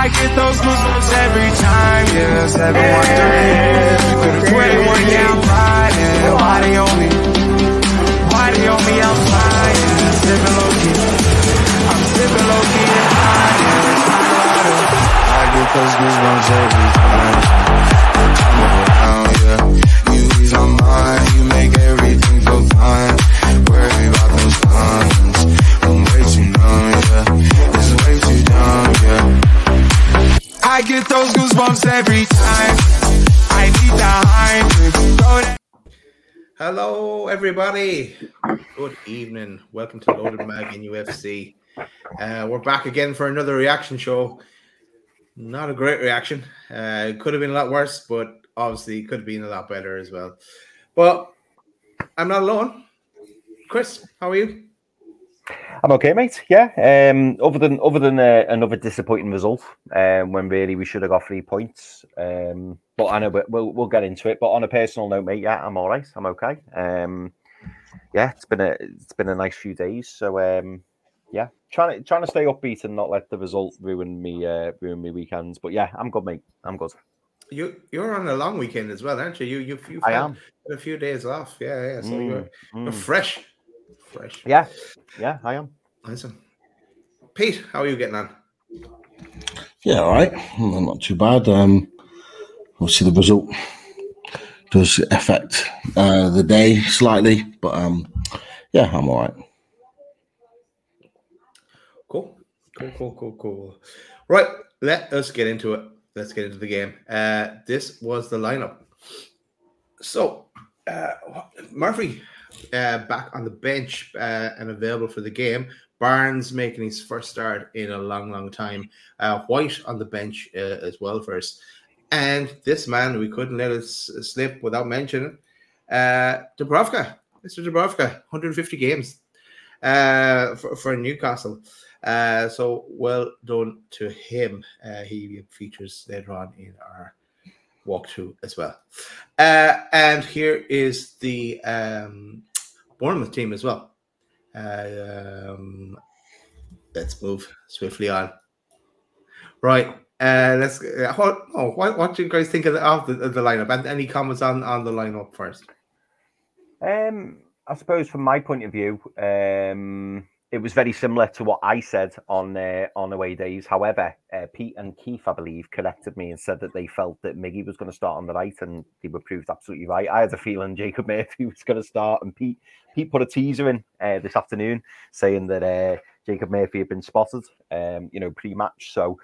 I get those goosebumps every time, yeah. 713, could have 21 down riding. Why on me? Why on me? I'm flying, sipping low key. I'm sipping low key and flying. I get those goosebumps every time. I'm around, yeah. You ease my mind, you make everything feel fine. I get those goosebumps every time. I need. Hello, everybody. Good evening. Welcome to Loaded Mag NUFC. Uh, we're back again for another reaction show. Not a great reaction. Uh, could have been a lot worse, but obviously could have been a lot better as well. But I'm not alone. Chris, how are you? I'm okay, mate. Yeah. Um, other than other than uh, another disappointing result, um, when really we should have got three points. Um, but I know, but we'll we'll get into it. But on a personal note, mate, yeah, I'm all right. I'm okay. Um, yeah, it's been a it's been a nice few days. So um, yeah, trying to trying to stay upbeat and not let the result ruin me uh, ruin me weekends. But yeah, I'm good, mate. I'm good. You you're on a long weekend as well, aren't you? You you've, you've I had am. a few days off. Yeah, yeah. So Mm, you're, you're mm. fresh. Fresh. Yeah, yeah, I am. Awesome. Pete, how are you getting on? Yeah, all right. Not too bad. Um, obviously, the result does affect uh, the day slightly, but um, yeah, I'm all right. Cool. Cool, cool, cool, cool. Right, let us get into it. Let's get into the game. Uh, this was the lineup. So, uh, Murphy uh, back on the bench uh, and available for the game. Barnes making his first start in a long, long time. Uh, White on the bench uh, as well first. And this man, we couldn't let it slip without mentioning uh, Dubravka. Mr. Dubravka, 150 games uh, for, for Newcastle. Uh, so well done to him. He features later on in our walkthrough as well. Uh, and here is the um, Bournemouth team as well. Uh, um, let's move swiftly on. Right. Uh, let's. Uh, what, oh, what, what do you guys think of the, of the, of the lineup? And any comments on, on the lineup first? Um, I suppose from my point of view, um, it was very similar to what I said on uh, on away days. However, uh, Pete and Keith, I believe, corrected me and said that they felt that Miggy was going to start on the right, and they were proved absolutely right. I had a feeling Jacob Murphy was going to start, and Pete Pete put a teaser in uh, this afternoon saying that uh, Jacob Murphy had been spotted, um, you know, pre-match. So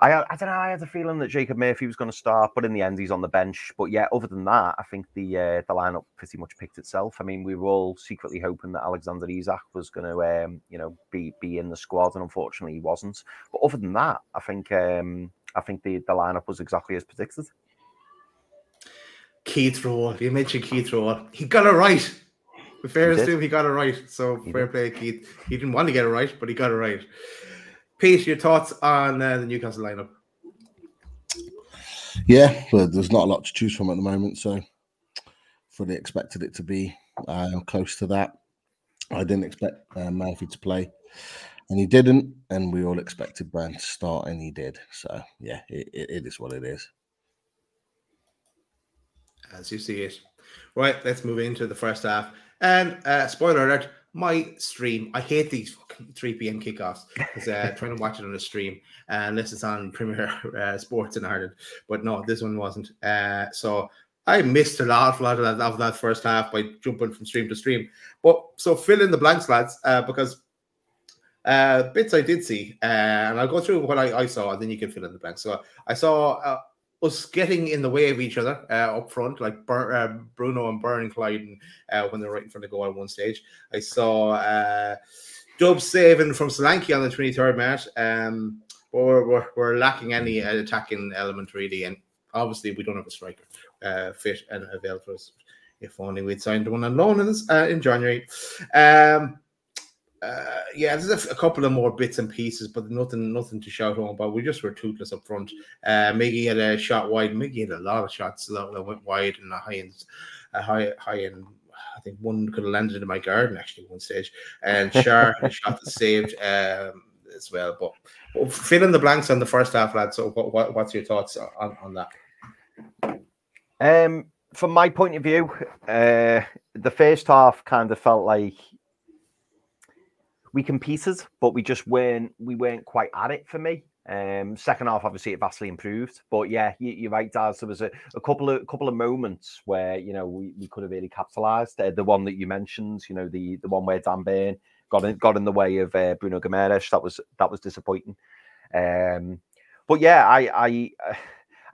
I, I don't know. I had a feeling that Jacob Murphy was going to start, but in the end, he's on the bench. But yeah, other than that, I think the uh, the lineup pretty much picked itself. I mean, we were all secretly hoping that Alexander Isak was going to, um, you know, be be in the squad, and unfortunately, he wasn't. But other than that, I think um, I think the the lineup was exactly as predicted. Keith Roll. You mentioned Keith Roll. He got it right. Fairness did. to him, he got it right. So fair play, Keith. He didn't want to get it right, but he got it right. Pete, your thoughts on uh, the Newcastle lineup? Yeah, but there's not a lot to choose from at the moment, so fully expected it to be uh, close to that. I didn't expect uh, Murphy to play, and he didn't, and we all expected Brand to start, and he did. So yeah, it, it, it is what it is. As you see it. Right, let's move into the first half. And uh, spoiler alert, my stream, I hate these 3 p.m. kickoffs because uh, trying to watch it on a stream uh, unless it's on Premier uh, Sports in Ireland. But no, this one wasn't. Uh, so I missed an awful lot of that, of that first half by jumping from stream to stream. But so fill in the blanks, lads, uh, because uh, bits I did see, uh, and I'll go through what I, I saw, and then you can fill in the blanks. So I saw uh, us getting in the way of each other uh, up front, like Bur- uh, Bruno and Burn Clyde, uh, when they're right in front of the goal at one stage. I saw uh, Dub saving from Solanke on the 23rd match. Um, but we're, we're, we're lacking any attacking element really, and obviously we don't have a striker uh, fit and available for us. If only we'd signed one on loan in, uh, in January. Um, uh, yeah, there's a, couple of more bits and pieces, but nothing, nothing to shout home about. We just were toothless up front. Uh, Miggy had a shot wide. Miggy had a lot of shots that, went wide and a high end, a high, high end. I think one could have landed in my garden actually one stage. And Schär had a shot that saved um, as well. But, but fill in the blanks on the first half, lad. So, what, what, what's your thoughts on, on that? Um, from my point of view, uh, the first half kind of felt like we competed, but we just weren't we weren't quite at it for me. Um, second half, obviously, it vastly improved. But yeah, you, are right, Daz. There was a, a, couple of couple of moments where you know we, we could have really capitalised. Uh, the one that you mentioned, you know, the the one where Dan Burn got in got in the way of uh, Bruno Gomes. That was that was disappointing. Um, but yeah, I I.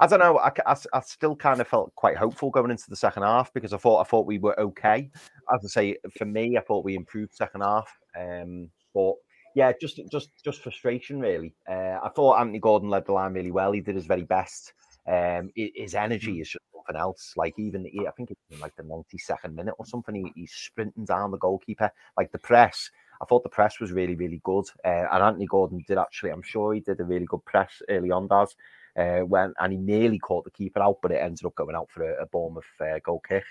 I don't know. I, I, I, still kind of felt quite hopeful going into the second half because I thought I thought we were okay. As I say, for me, I thought we improved second half. Um, but yeah, just just just frustration really. Uh, I thought Anthony Gordon led the line really well. He did his very best. Um, his energy hmm. is just something else. Like even I think it's like the ninety second minute or something, he, he's sprinting down the goalkeeper. Like the press, I thought the press was really really good. Uh, and Anthony Gordon did actually, I'm sure he did a really good press early on. Does uh, when and he nearly caught the keeper out, but it ended up going out for a, a Bournemouth uh, goal kick.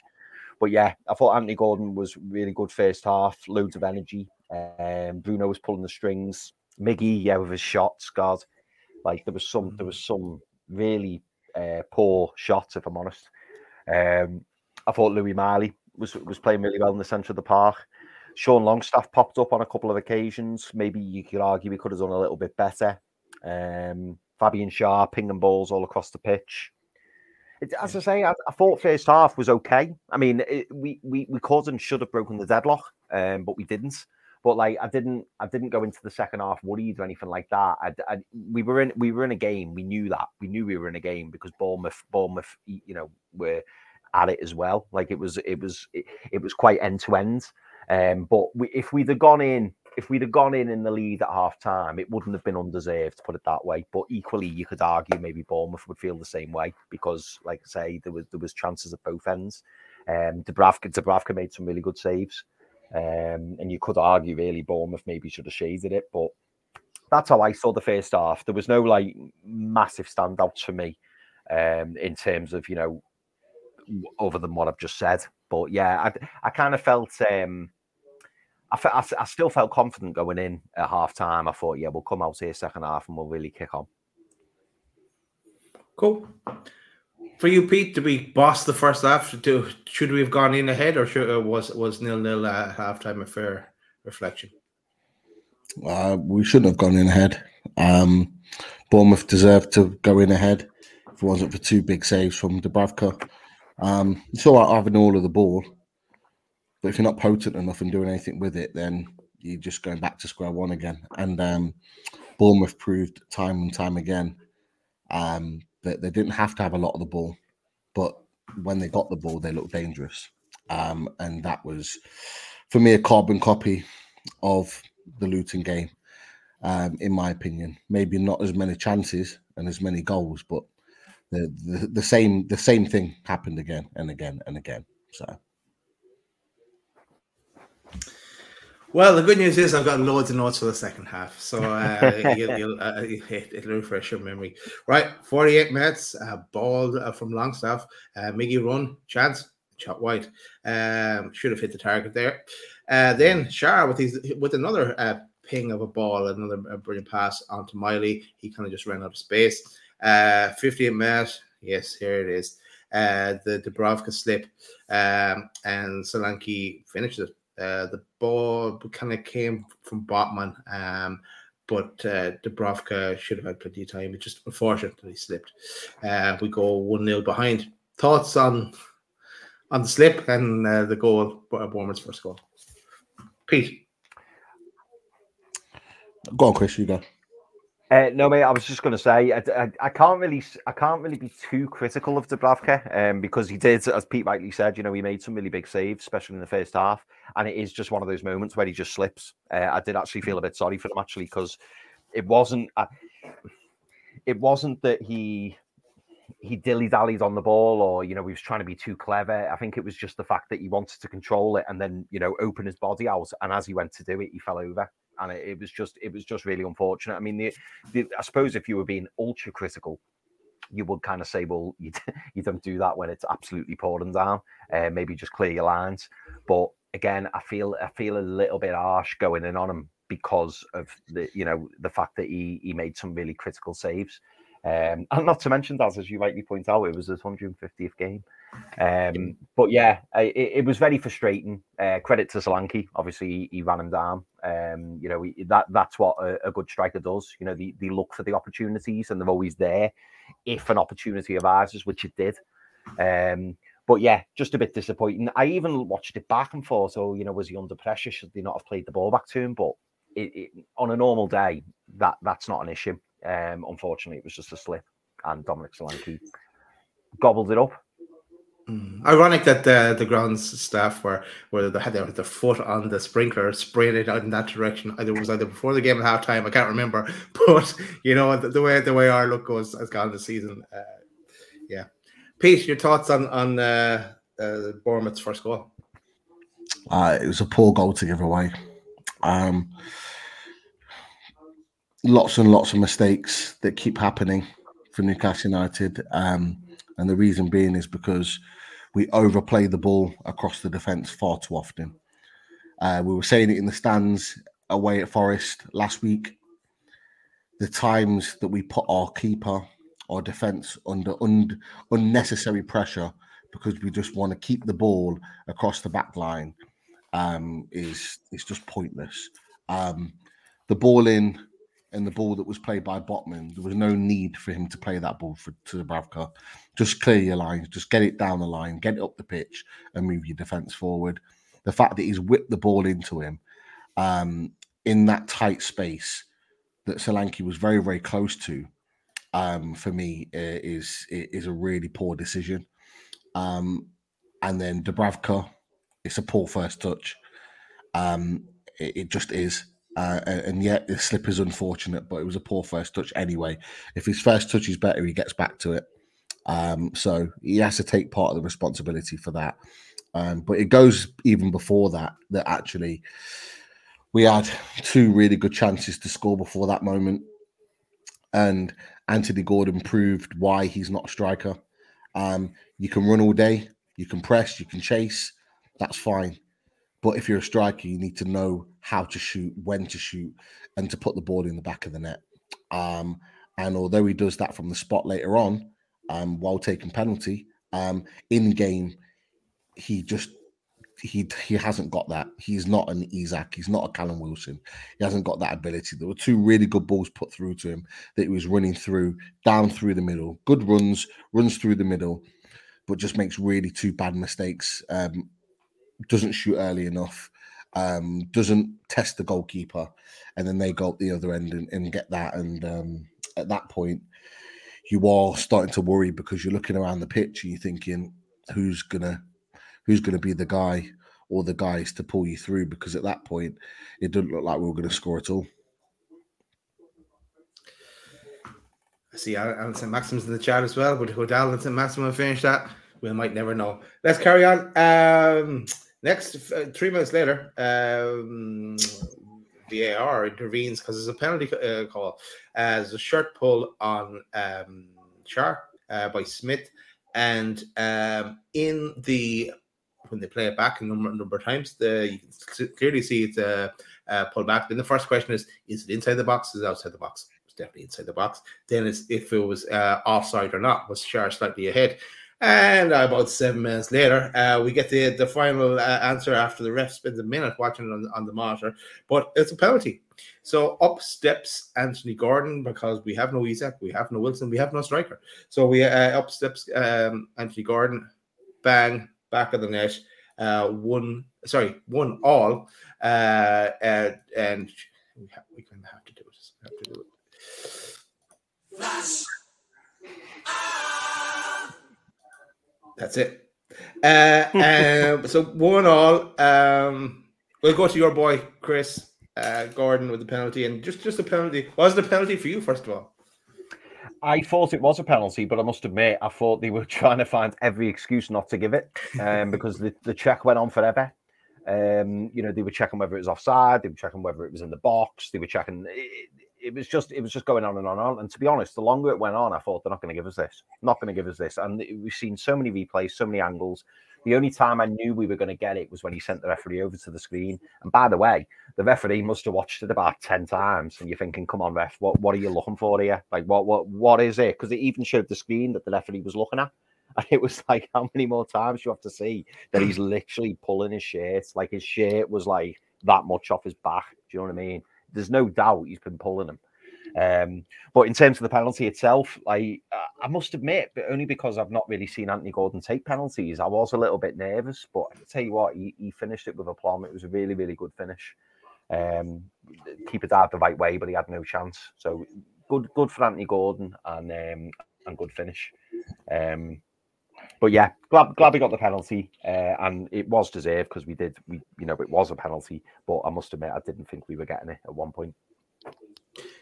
But yeah, I thought Anthony Gordon was really good first half, loads of energy. Um, Bruno was pulling the strings. Miggy, yeah, with his shots, God, like there was some, there was some really uh, poor shots, if I'm honest. Um, I thought Lewis Miley was was playing really well in the centre of the park. Sean Longstaff popped up on a couple of occasions. Maybe you could argue we could have done a little bit better. Um, Fabian Schär pinging balls all across the pitch. As I say, I, I, thought first half was okay. I mean, it, we we we could and should have broken the deadlock, um, but we didn't. But like, I didn't I didn't go into the second half worried or anything like that. I, I, we were in we were in a game. We knew that. We knew we were in a game because Bournemouth Bournemouth, you know, were at it as well. Like it was it was it, it was quite end to end. Um, but we, if we'd have gone in if we'd have gone in in the lead at half time, it wouldn't have been undeserved, to put it that way. But equally, you could argue maybe Bournemouth would feel the same way because, like I say, there was there was chances at both ends. Um, Dubravka, Dubravka made some really good saves, um, and you could argue really Bournemouth maybe should have shaded it, but that's how I saw the first half. There was no like massive standouts for me um, in terms of you know other than what I've just said. But yeah, I I kind of felt. Um, I, I, still felt confident going in at half time. I thought, yeah, we'll come out here second half and we'll really kick on. Cool. For you, Pete, did we boss the first half? Do, should we have gone in ahead, or should, uh, was was nil nil at halftime a fair reflection? Uh, we shouldn't have gone in ahead. Um, Bournemouth deserved to go in ahead if it wasn't for two big saves from Dubravka. Um, it's all right having all of the ball, but if you're not potent enough and doing anything with it, then you're just going back to square one again. And um, Bournemouth proved time and time again um, that they didn't have to have a lot of the ball, but when they got the ball, they looked dangerous. Um, and that was, for me, a carbon copy of the Luton game, um, in my opinion. Maybe not as many chances and as many goals, but the, the, the same the same thing happened again and again and again. So. Well, the good news is I've got loads of notes for the second half, so uh, you'll, you'll uh, it'll refresh your memory. Right, 48 minutes, uh, ball uh, from Longstaff, uh, Miggy run, chance, shot wide. Um, should have hit the target there. Uh, then Schär with his with another uh, ping of a ball, another uh, brilliant pass onto Miley. He kind of just ran out of space. Uh, 58 minutes, yes, here it is. Uh, the Dubravka slip, um, and Solanke finishes it uh, the ball kind of came from Botman, um, but uh, Dubravka should have had plenty of time. It's just unfortunate that he slipped. Uh, we go 1 0 behind. Thoughts on on the slip and uh, the goal, Bournemouth's first goal? Pete. Go on, Chris, you go. Uh, no, mate. I was just going to say I, I, I, can't really I can't really be too critical of Dubravka um, because he did, as Pete rightly said, you know, he made some really big saves, especially in the first half, and it is just one of those moments where he just slips. Uh, I did actually feel a bit sorry for him actually because it wasn't. Uh, it wasn't that he he dilly dallied on the ball or you know he was trying to be too clever. I think it was just the fact that he wanted to control it and then you know open his body out. And as he went to do it, he fell over. And it, it was just it was just really unfortunate. I mean, the, the, I suppose if you were being ultra critical, you would kind of say, well, you, you don't do that when it's absolutely pouring down. Uh, maybe just clear your lines. But again, I feel I feel a little bit harsh going in on him because of the you know the fact that he he made some really critical saves. Um, and not to mention that, as you rightly point out, it was his 150th game. Um, but yeah, it, it, was very frustrating. Uh, credit to Solanke, obviously he, he ran him down. Um, you know he, that that's what a, a, good striker does. You know they, they look for the opportunities and they're always there if an opportunity arises, which it did. Um, but yeah, just a bit disappointing. I even watched it back and forth. So you know, was he under pressure? Should they not have played the ball back to him? But it, it, on a normal day, that that's not an issue. Um, unfortunately, it was just a slip, and Dominic Solanke gobbled it up. Mm. Ironic that the the grounds staff were were they had their, their foot on the sprinkler, spraying it out in that direction. Either it was either before the game at halftime, I can't remember. But you know the, the way the way our look goes has gone this season. Uh, yeah, Pete, your thoughts on on uh, uh, Bournemouth's first goal? Uh, it was a poor goal to give away. Um, lots and lots of mistakes that keep happening for Newcastle United. Um, and the reason being is because we overplay the ball across the defence far too often. Uh, we were saying it in the stands away at Forest last week. The times that we put our keeper, our defence under un- unnecessary pressure because we just want to keep the ball across the back line um, is is just pointless. Um, the ball in and the ball that was played by Botman, there was no need for him to play that ball for to Dubravka. Just clear your lines, just get it down the line, get it up the pitch, and move your defence forward. The fact that he's whipped the ball into him um, in that tight space that Solanke was very, very close to, um, for me, is is a really poor decision. Um, and then Dubravka, it's a poor first touch. Um, it, it just is. Uh, and yet the slip is unfortunate, but it was a poor first touch anyway. If his first touch is better, he gets back to it. Um, so he has to take part of the responsibility for that. Um, but it goes even before that, that actually we had two really good chances to score before that moment. And Anthony Gordon proved why he's not a striker. Um, you can run all day, you can press, you can chase, that's fine. But if you're a striker, you need to know how to shoot, when to shoot, and to put the ball in the back of the net. Um, and although he does that from the spot later on, um, while taking penalty, um, in game, he just he he hasn't got that. He's not an Isak. He's not a Callum Wilson. He hasn't got that ability. There were two really good balls put through to him that he was running through, down through the middle. Good runs, runs through the middle, but just makes really two bad mistakes. Um, doesn't shoot early enough, um, doesn't test the goalkeeper, and then they go up the other end and, and get that. And um, at that point, you are starting to worry because you're looking around the pitch and you're thinking, who's gonna who's gonna be the guy or the guys to pull you through? Because at that point, it didn't look like we were going to score at all. I see Allan Saint-Maximin in the chat as well, but would Allan Saint-Maximin finish that? We might never know. Let's carry on. Um, Next, uh, three minutes later, um, VAR intervenes because there's a penalty uh, call as a shirt pull on um, Schär uh, by Smith, and um, in the when they play it back a number, number of times, the you can clearly see it's uh, uh, pulled back. Then the first question is: Is it inside the box? Is it outside the box? It's definitely inside the box. Then it's if it was uh, offside or not. Was Schär slightly ahead? And about seven minutes later, uh, we get the, the final uh, answer after the ref spends a minute watching it on, on the monitor. But it's a penalty. So up steps Anthony Gordon because we have no Isak, we have no Wilson, we have no striker. So we uh, up steps um, Anthony Gordon, bang, back of the net, uh, one, sorry, one all. Uh, and, and we, ha- we have to do it. Have to do it. Flash. That's it. Uh, um, so one all. Um, we'll go to your boy Chris uh, Gordon with the penalty, and just just a penalty. What was the penalty for you first of all? I thought it was a penalty, but I must admit, I thought they were trying to find every excuse not to give it, um, because the, the check went on forever. Um, you know, they were checking whether it was offside, they were checking whether it was in the box, they were checking. It, it was just, it was just going on and on and on. And to be honest, the longer it went on, I thought they're not going to give us this, not going to give us this. And we've seen so many replays, so many angles. The only time I knew we were going to get it was when he sent the referee over to the screen. And by the way, the referee must have watched it about 10 times. And you're thinking, come on, ref, what, what are you looking for here? Like, what, what, what is it? Because it even showed the screen that the referee was looking at. And it was like, how many more times you have to see that he's literally pulling his shirt? Like his shirt was like that much off his back. Do you know what I mean? There's no doubt he's been pulling him. Um, but in terms of the penalty itself, I I must admit, but only because I've not really seen Anthony Gordon take penalties, I was a little bit nervous. But I tell you what, he, he finished it with a plum. It was a really, really good finish. Um, keeper dived the right way, but he had no chance. So good, good for Anthony Gordon and um, and good finish. Um, but yeah, glad glad we got the penalty, uh, and it was deserved because we did we you know it was a penalty. But I must admit, I didn't think we were getting it at one point.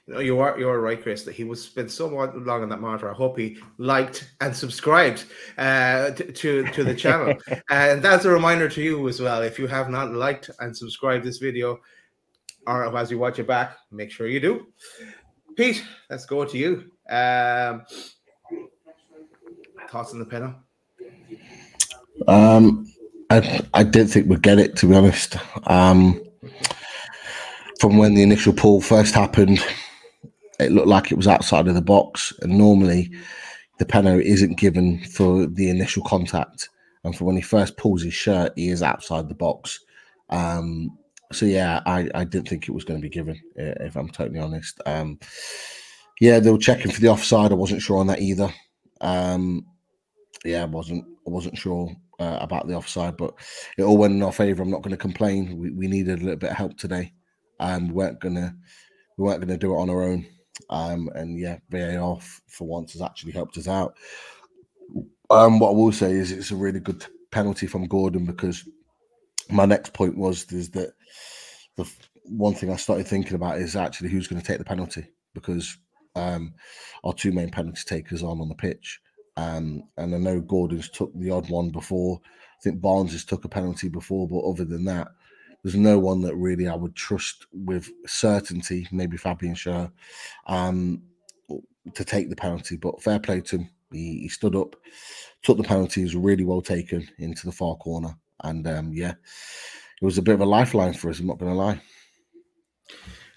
No, you are you are right, Chris. That he was spent so long on that monitor. I hope he liked and subscribed uh, to, to, to the channel. and that's a reminder to you as well. If you have not liked and subscribed this video, or as you watch it back, make sure you do. Pete, let's go to you. Um, thoughts on the panel? Um, I I didn't think we'd get it to be honest. Um, from when the initial pull first happened, it looked like it was outside of the box. And normally, the penalty isn't given for the initial contact. And for when he first pulls his shirt, he is outside the box. Um, so yeah, I, I didn't think it was going to be given, if I'm totally honest. Um, yeah, they were checking for the offside. I wasn't sure on that either. Um, yeah, I wasn't. I wasn't sure uh, about the offside, but it all went in our favour. I'm not going to complain. We, we needed a little bit of help today and we weren't gonna we weren't gonna do it on our own. Um, and yeah, VAR for once has actually helped us out. Um, what I will say is it's a really good penalty from Gordon because my next point was is that the one thing I started thinking about is actually who's going to take the penalty because um, our two main penalty takers aren't on the pitch. Um, and I know Gordon's took the odd one before. I think Barnes has took a penalty before, but other than that, there's no one that really I would trust with certainty, maybe Fabian Schär, um, to take the penalty. But fair play to him. He, he stood up, took the penalty, was really well taken into the far corner. And um, yeah, it was a bit of a lifeline for us, I'm not going to lie.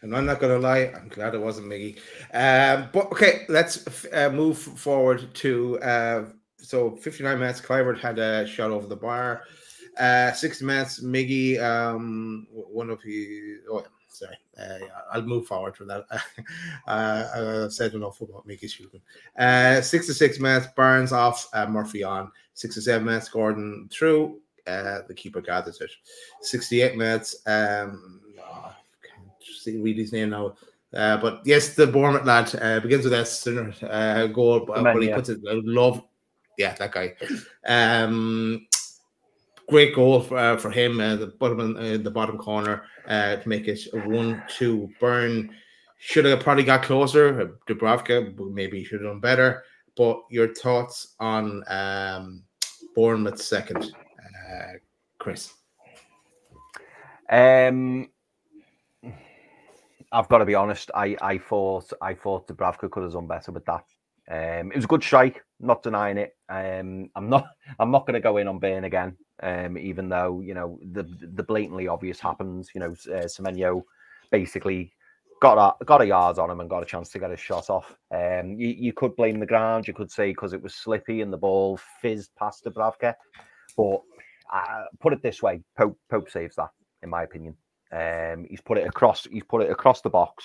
And I'm not going to lie, I'm glad it wasn't Miggy. Um, but okay, let's uh, move forward to uh, so 59 minutes. Kluivert had a shot over the bar. Uh, 60 minutes, Miggy, um, one of you. Oh, sorry. Uh, yeah, I'll move forward from that. uh, I said enough about Miggy shooting. Uh, 66 minutes, Barnes off, uh, Murphy on. 67 minutes, Gordon through. Uh, the keeper gathers it. 68 minutes. Um, read his name now. Uh, but yes, the Bournemouth lad uh, begins with S uh, goal, but, but he puts it. I love, yeah, that guy. Um, great goal for, uh, for him, uh, the bottom uh, the bottom corner uh, to make it one-two burn. Should have probably got closer. Dubravka maybe should have done better. But your thoughts on um, Bournemouth second, uh, Chris? Um, I've got to be honest. I, I thought I thought Dubravka could have done better with that. Um, it was a good strike, not denying it. Um, I'm not I'm not going to go in on Burn again um, even though you know the the blatantly obvious happens. You know, uh, Semenyo basically got a got a yard on him and got a chance to get a shot off. Um, you, you could blame the ground. You could say because it was slippy and the ball fizzed past Dubravka. But uh, put it this way, Pope Pope saves that, in my opinion. Um, he's put it across. He's put it across the box,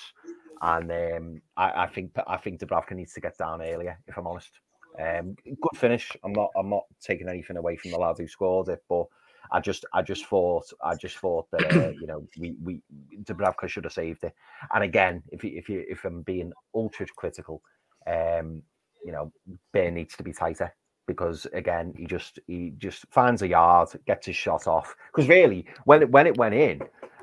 and um, I, I think I think Dubravka needs to get down earlier. If I'm honest. Um, good finish. I'm not. I'm not taking anything away from the lad who scored it, but I just, I just thought, I just thought that uh, you know, we, we, Dubravka should have saved it. And again, if you, if you, if I'm being ultra critical, um, you know, Bear needs to be tighter because again, he just, he just finds a yard, gets his shot off. Because really, when it, when it went in,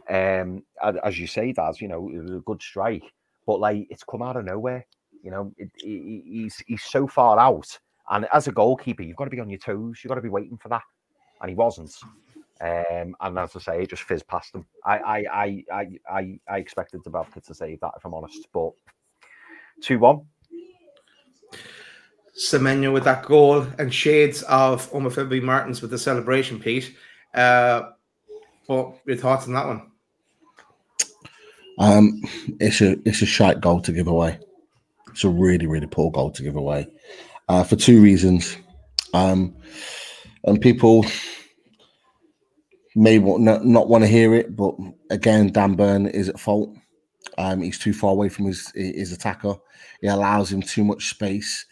um, as you say, Daz, you know, it a good strike, but like it's come out of nowhere You know, it, he, he's he's so far out, and as a goalkeeper, you've got to be on your toes. You've got to be waiting for that, and he wasn't. Um, and as I say, it just fizzed past him. I I I I I, I expected Dubravka to save that, if I'm honest. But two one. Semenyo with that goal and shades of Obafemi Martins with the celebration, Pete. Uh, what your thoughts on that one? Um, it's a it's a shite goal to give away. It's a really really poor goal to give away, uh, for two reasons. Um, and people may not, not want to hear it, but again, Dan Burn is at fault. Um, he's too far away from his his attacker. It allows him too much space.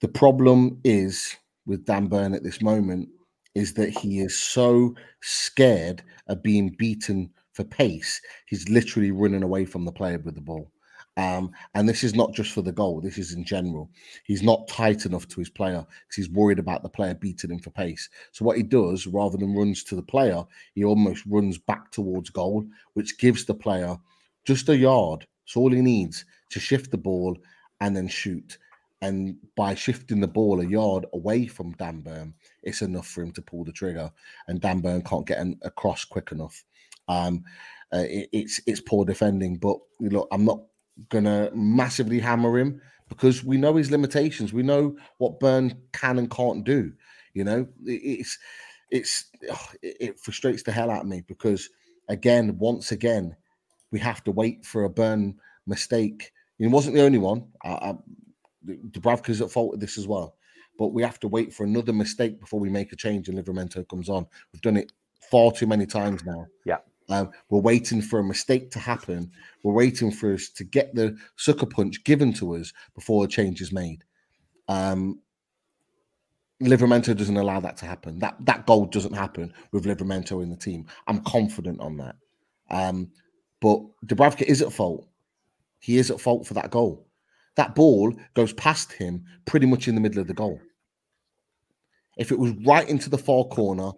The problem is with Dan Burn at this moment is that he is so scared of being beaten for pace. He's literally running away from the player with the ball. Um, and this is not just for the goal, this is in general. He's not tight enough to his player because he's worried about the player beating him for pace. So, what he does, rather than runs to the player, he almost runs back towards goal, which gives the player just a yard. It's all he needs to shift the ball and then shoot. And by shifting the ball a yard away from Dan Burn, it's enough for him to pull the trigger. And Dan Burn can't get an, across quick enough. Uh, it, it's it's poor defending, but look, I'm not gonna massively hammer him because we know his limitations. We know what Burn can and can't do. You know, it's it's it frustrates the hell out of me because again, once again, we have to wait for a Burn mistake. He wasn't the only one. Dubravka's at fault with this as well. But we have to wait for another mistake before we make a change and Livramento comes on. We've done it far too many times now. Yeah. Um, we're waiting for a mistake to happen. We're waiting for us to get the sucker punch given to us before a change is made. Um, Livramento doesn't allow that to happen. That that goal doesn't happen with Livramento in the team. I'm confident on that. Um, but Dubravka is at fault. He is at fault for that goal. That ball goes past him pretty much in the middle of the goal. If it was right into the far corner,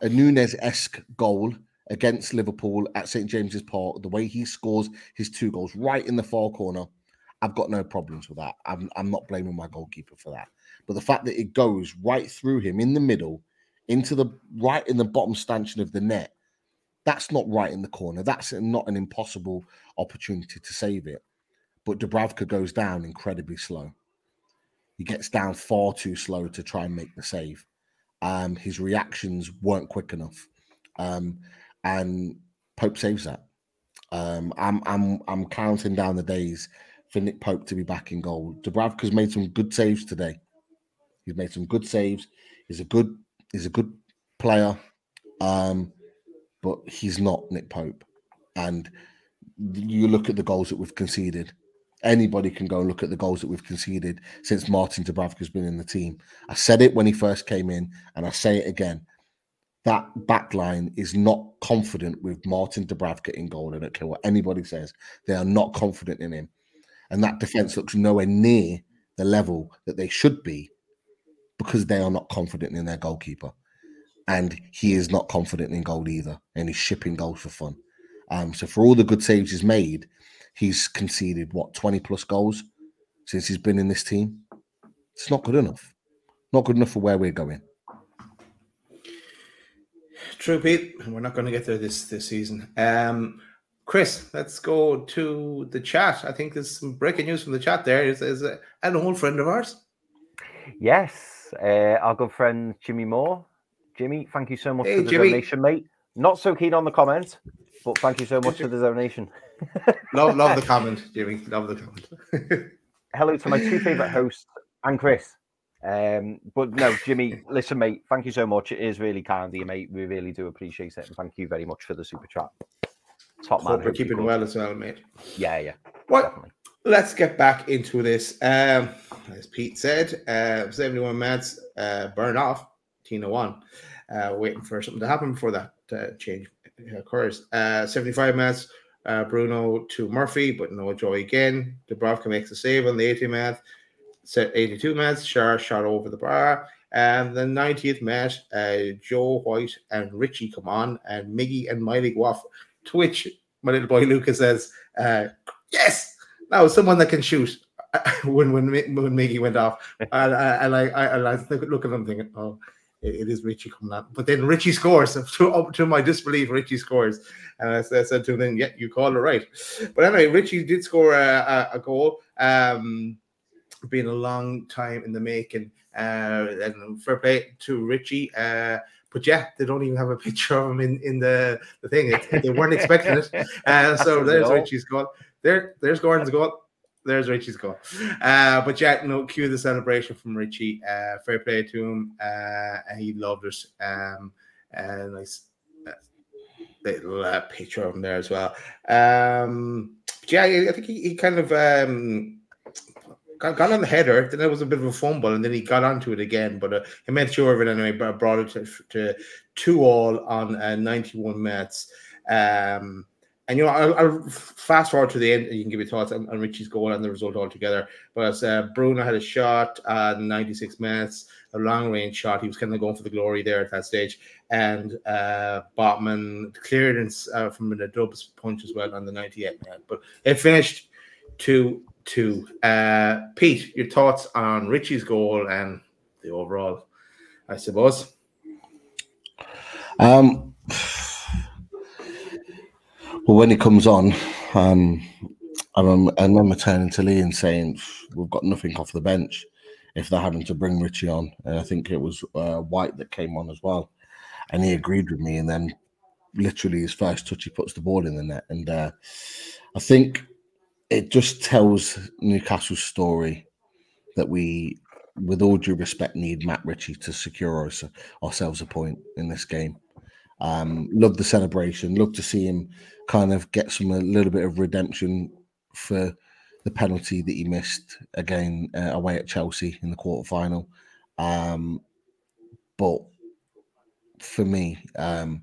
a Nunez esque goal against Liverpool at St James's Park, the way he scores his two goals right in the far corner, I've got no problems with that. I'm, I'm not blaming my goalkeeper for that. But the fact that it goes right through him in the middle, into the right in the bottom stanchion of the net, that's not right in the corner. That's not an impossible opportunity to save it. But Dubravka goes down incredibly slow. He gets down far too slow to try and make the save. Um, his reactions weren't quick enough. Um, and Pope saves that. Um, I'm I'm I'm counting down the days for Nick Pope to be back in goal. Dubravka's made some good saves today. He's made some good saves. He's a good he's a good player, um, but he's not Nick Pope. And you look at the goals that we've conceded. Anybody can go and look at the goals that we've conceded since Martin Dubravka's been in the team. I said it when he first came in, and I say it again that back line is not confident with Martin Dubravka in goal. I don't care what anybody says. They are not confident in him. And that defense looks nowhere near the level that they should be because they are not confident in their goalkeeper. And he is not confident in goal either. And he's shipping goals for fun. Um, so for all the good saves he's made, he's conceded what 20 plus goals since he's been in this team. It's not good enough. Not good enough for where we're going. True, Pete. We're not going to get there this this season. Um, Chris, let's go to the chat. I think there's some breaking news from the chat. There is, is an old friend of ours. Yes, uh, our good friend Jimmy Moore. Jimmy, thank you so much Hey, for the Jimmy. donation, mate. Not so keen on the comment, but thank you so much for the donation. Love, love the comment, Jimmy. Love the comment. Hello to my two favorite hosts and Chris. Um, but no, Jimmy, listen, mate, thank you so much. It is really kind of you, mate. We really do appreciate it. And thank you very much for the super chat. Top man. Hope you're keeping well as well, mate. Yeah, yeah. What? Definitely. Let's get back into this. Um, as Pete said, uh, 71 minutes uh, burn off. Tino one, uh, waiting for something to happen before that uh, change occurs. Uh, 75 minutes, uh, Bruno to Murphy, but no joy again. Dubravka makes a save on the 80 minute. Set 82 minutes, Schär shot over the bar. And the 90th minute, uh, Joe White and Ritchie come on, and Miggy and Miley go off. To which my little boy Lucas says, uh, Yes, now someone that can shoot. when when when Miggy went off, and, and I, I, and I look at him thinking, oh, it, it is Ritchie coming out. But then Ritchie scores. To, up to my disbelief, Ritchie scores. And I, I said to him, yeah, you called it right. But anyway, Ritchie did score a, a, a goal. Um, been a long time in the making. Uh, and fair play to Ritchie. Uh, but yeah, they don't even have a picture of him in, in the, the thing. It, they weren't expecting it. Uh, so there's Ritchie's goal. There, there's Gordon's goal. There's Ritchie's goal. Uh, but yeah, no, cue the celebration from Ritchie. Uh, fair play to him. Uh, and he loved it. Um, and nice uh, little uh, picture of him there as well. Um, yeah, I think he, he kind of um, got, got on the header. Then there was a bit of a fumble, and then he got onto it again. But uh, he made sure of it anyway. But brought it to, to two all on uh, 91 minutes. Um, and you know, I'll, I'll, fast forward to the end. And You can give your thoughts on, on Ritchie's goal and the result altogether. But uh, Bruno had a shot at 96 minutes, a long range shot. He was kind of going for the glory there at that stage. And uh, Botman clearance uh, from a Dubs punch as well on the 98 minute. But it finished 2 2. Uh, Pete, your thoughts on Ritchie's goal and the overall, I suppose? Um, well, when he comes on, um, I remember, I remember turning to Lee and saying, We've got nothing off the bench if they're having to bring Ritchie on. And I think it was uh, White that came on as well. And he agreed with me. And then, literally, his first touch, he puts the ball in the net. And uh, I think it just tells Newcastle's story that we, with all due respect, need Matt Ritchie to secure ourselves a point in this game. Um, love the celebration. Love to see him kind of get some a little bit of redemption for the penalty that he missed again uh, away at Chelsea in the quarter final. Um, but for me, um,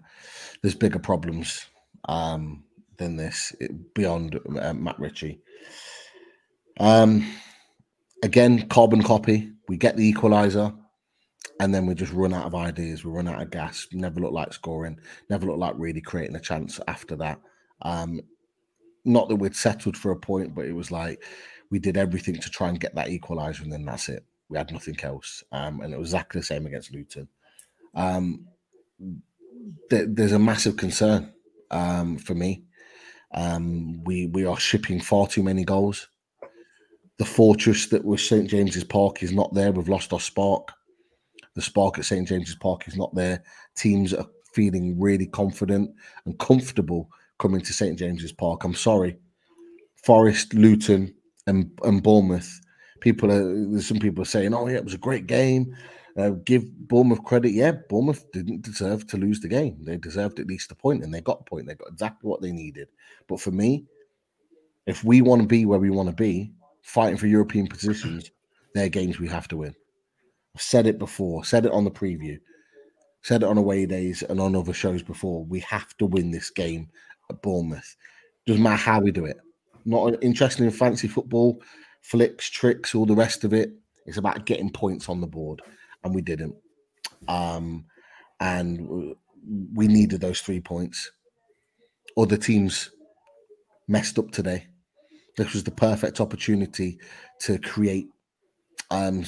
there's bigger problems um, than this beyond uh, Matt Ritchie. Um, again, carbon copy. We get the equaliser and then we just run out of ideas. We run out of gas. Never look like scoring. Never look like really creating a chance after that. Um, not that we'd settled for a point, but it was like we did everything to try and get that equaliser, and then that's it. We had nothing else, um, and it was exactly the same against Luton. Um, th- there's a massive concern um, for me. Um, we we are shipping far too many goals. The fortress that was St James's Park is not there. We've lost our spark the spark at St James's Park is not there. Teams are feeling really confident and comfortable coming to St James's Park. I'm sorry, Forest, Luton, and and Bournemouth. People are some people are saying, "Oh yeah, it was a great game." Uh, give Bournemouth credit. Yeah, Bournemouth didn't deserve to lose the game. They deserved at least a point, and they got a point. They got exactly what they needed. But for me, if we want to be where we want to be, fighting for European positions, they're games we have to win. I've said it before, said it on the preview, said it on away days and on other shows before. We have to win this game at Bournemouth. Doesn't matter how we do it. Not interested in fancy football, flips, tricks, all the rest of it. It's about getting points on the board, and we didn't. Um, and we needed those three points. Other teams messed up today. This was the perfect opportunity to create um,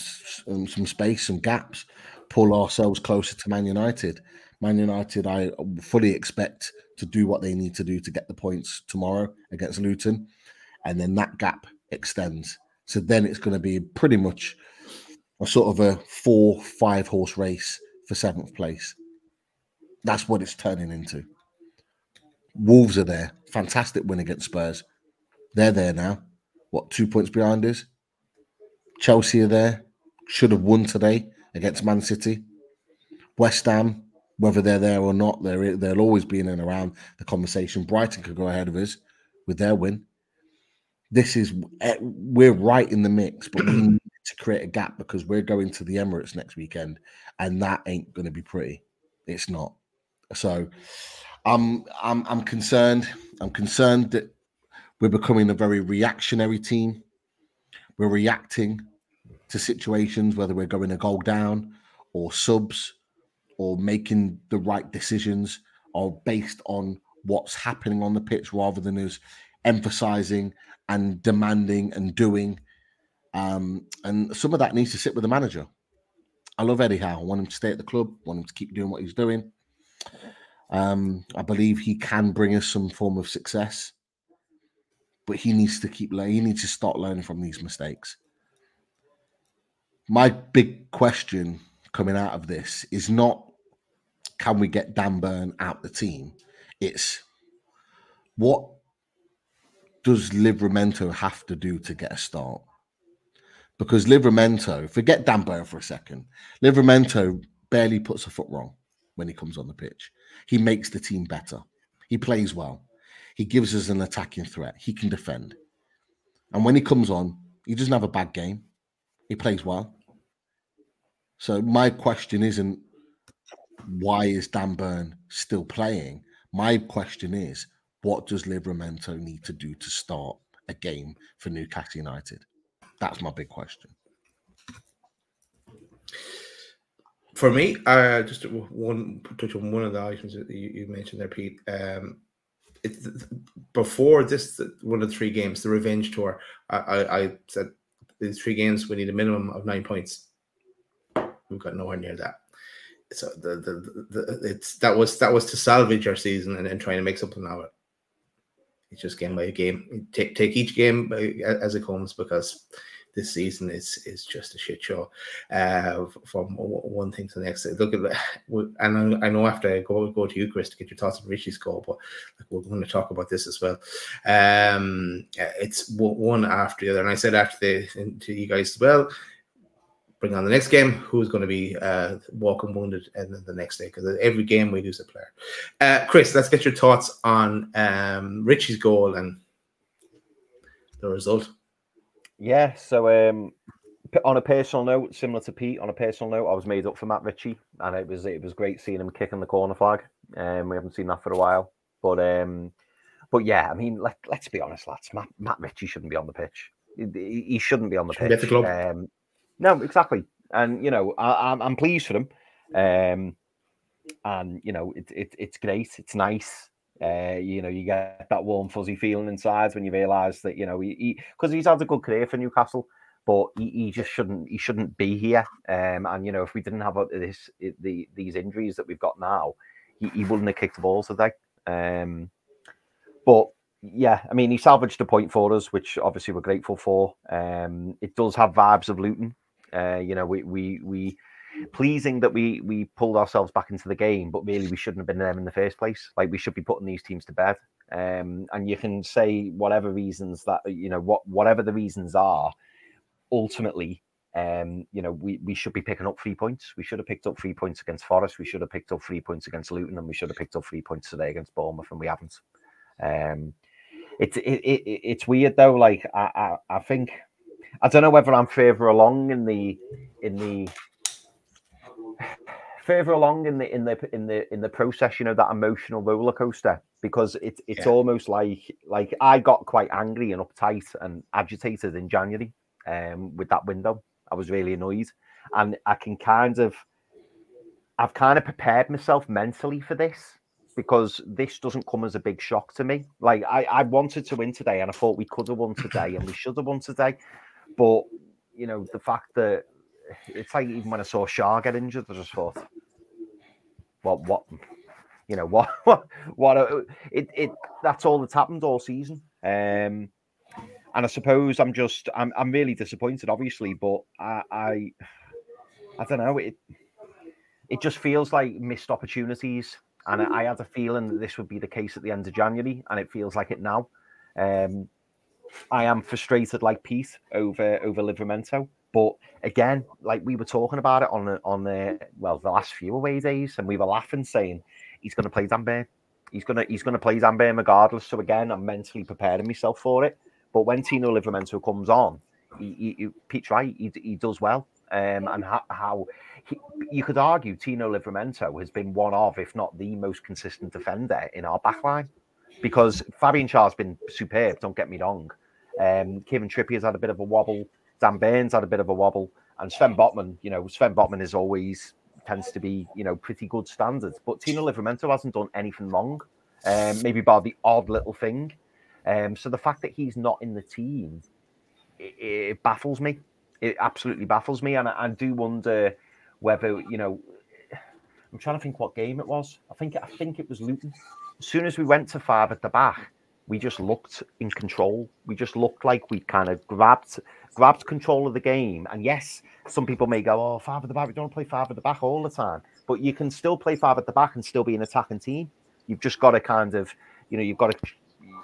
um, some space, some gaps, pull ourselves closer to Man United. Man United, I fully expect to do what they need to do to get the points tomorrow against Luton, and then that gap extends. So then it's going to be pretty much a sort of a four, five horse race for seventh place. That's what it's turning into. Wolves are there. Fantastic win against Spurs. They're there now. What, two points behind us? Chelsea are there. Should have won today against Man City. West Ham, whether they're there or not, they're, they'll always be in and around the conversation. Brighton could go ahead of us with their win. This is, eh, we're right in the mix, but we to create a gap because we're going to the Emirates next weekend and that ain't going to be pretty. It's not. So I'm, I'm, I'm concerned. I'm concerned that we're becoming a very reactionary team. We're reacting to situations, whether we're going a goal down or subs or making the right decisions are based on what's happening on the pitch rather than us emphasizing and demanding and doing Um, and some of that needs to sit with the manager. I love Eddie Howe. I want him to stay at the club, want him to keep doing what he's doing. Um, I believe he can bring us some form of success, but he needs to keep learning. He needs to start learning from these mistakes. My big question coming out of this is not can we get Dan Burn out the team? It's what does Livramento have to do to get a start? Because Livramento, forget Dan Burn for a second, Livramento barely puts a foot wrong when he comes on the pitch. He makes the team better. He plays well. He gives us an attacking threat. He can defend. And when he comes on, he doesn't have a bad game. He plays well. So my question isn't why is Dan Burn still playing? My question is what does Livramento need to do to start a game for Newcastle United? That's my big question. For me, uh, just one touch on one of the items that you, you mentioned there, Pete. Um, it, before this, one of the three games, the revenge tour, I, I, I said these three games we need a minimum of nine points. We've got nowhere near that. So the, the, the, it's that was that was to salvage our season and then trying to make something out of it. It's just game by game. Take take each game as it comes because this season is is just a shit show uh, from one thing to the next. Look at and I know after I go go to you, Chris, to get your thoughts on Ritchie's goal, but we're going to talk about this as well. Um, it's one after the other, and I said after the to you guys as well. Bring on the next game. Who's going to be uh, walking wounded and then the next day? Because every game we lose a player. Uh, Chris, let's get your thoughts on um, Ritchie's goal and the result. Yeah, so um, on a personal note, similar to Pete, on a personal note, I was made up for Matt Ritchie, and it was it was great seeing him kicking the corner flag. Um, we haven't seen that for a while, but um, but yeah, I mean, let let's be honest, lads. Matt, Matt Ritchie shouldn't be on the pitch. He, he shouldn't be on the pitch. The um, no, exactly, and you know, I, I'm I'm pleased for him. Um, and you know, it, it it's great. It's nice. Uh, you know, you get that warm, fuzzy feeling inside when you realise that you know he because he, he's had a good career for Newcastle, but he, he, just shouldn't he shouldn't be here. Um, and you know, if we didn't have this the these injuries that we've got now, he, he wouldn't have kicked the ball today. Um, but yeah, I mean, he salvaged a point for us, which obviously we're grateful for. Um, it does have vibes of Luton. Uh, you know, we we we pleasing that we we pulled ourselves back into the game, but really we shouldn't have been there in the first place. Like we should be putting these teams to bed. Um, and you can say whatever reasons that you know what whatever the reasons are. Ultimately, um, you know we we should be picking up three points. We should have picked up three points against Forest. We should have picked up three points against Luton, and we should have picked up three points today against Bournemouth, and we haven't. Um, it's it, it, it's weird though. Like I, I I think I don't know whether I'm further along in the in the further along in the in the in the in the process, you know, that emotional roller coaster because it's it's yeah. almost like like I got quite angry and uptight and agitated in January um, with that window. I was really annoyed, and I can kind of I've kind of prepared myself mentally for this because this doesn't come as a big shock to me. Like I, I wanted to win today, and I thought we could have won today, and we should have won today, but you know the fact that it's like even when I saw Schär get injured, I just thought, what, what, you know, what, what, what? It, it. That's all that's happened all season. Um, and I suppose I'm just, I'm, I'm really disappointed, obviously, but I, I, I don't know. It, it just feels like missed opportunities, and I, I had a feeling that this would be the case at the end of January, and it feels like it now. Um, I am frustrated, like Pete, over over Livramento. But again, like we were talking about it on the on the well the last few away days, and we were laughing, saying he's going to play Burn. He's gonna he's gonna play Burn regardless. So again, I'm mentally preparing myself for it. But when Tino Livramento comes on, he, he, he Pete's right. He, he does well. Um, and how, how he, you could argue Tino Livramento has been one of, if not the most consistent defender in our backline, because Fabian Schär's been superb. Don't get me wrong. Um, Kevin Trippier's had a bit of a wobble. Dan Burns had a bit of a wobble, and Sven Botman, you know, Sven Botman is always tends to be, you know, pretty good standards. But Tino Livramento hasn't done anything wrong, um, maybe by the odd little thing. Um, so the fact that he's not in the team, it, it baffles me. It absolutely baffles me, and I, I do wonder whether you know. I'm trying to think what game it was. I think I think it was Luton. As soon as we went to five at the back, we just looked in control. We just looked like we kind of grabbed grabbed control of the game. And yes, some people may go, "Oh, five at the back. We don't play five at the back all the time," but you can still play five at the back and still be an attacking team. You've just got to kind of, you know, you've got to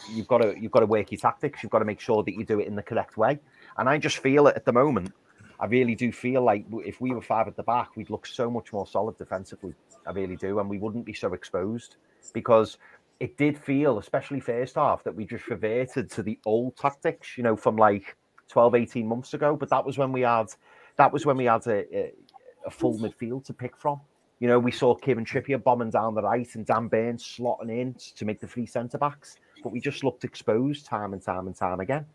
you've got to you've got to work your tactics. You've got to make sure that you do it in the correct way. And I just feel it at the moment. I really do feel like if we were five at the back, we'd look so much more solid defensively. I really do, and we wouldn't be so exposed because it did feel, especially first half, that we just reverted to the old tactics, you know, from like 12, 18 months ago. But that was when we had that was when we had a, a, full midfield to pick from. You know, we saw Kevin Trippier bombing down the right and Dan Burns slotting in to make the three centre backs, but we just looked exposed time and time and time again.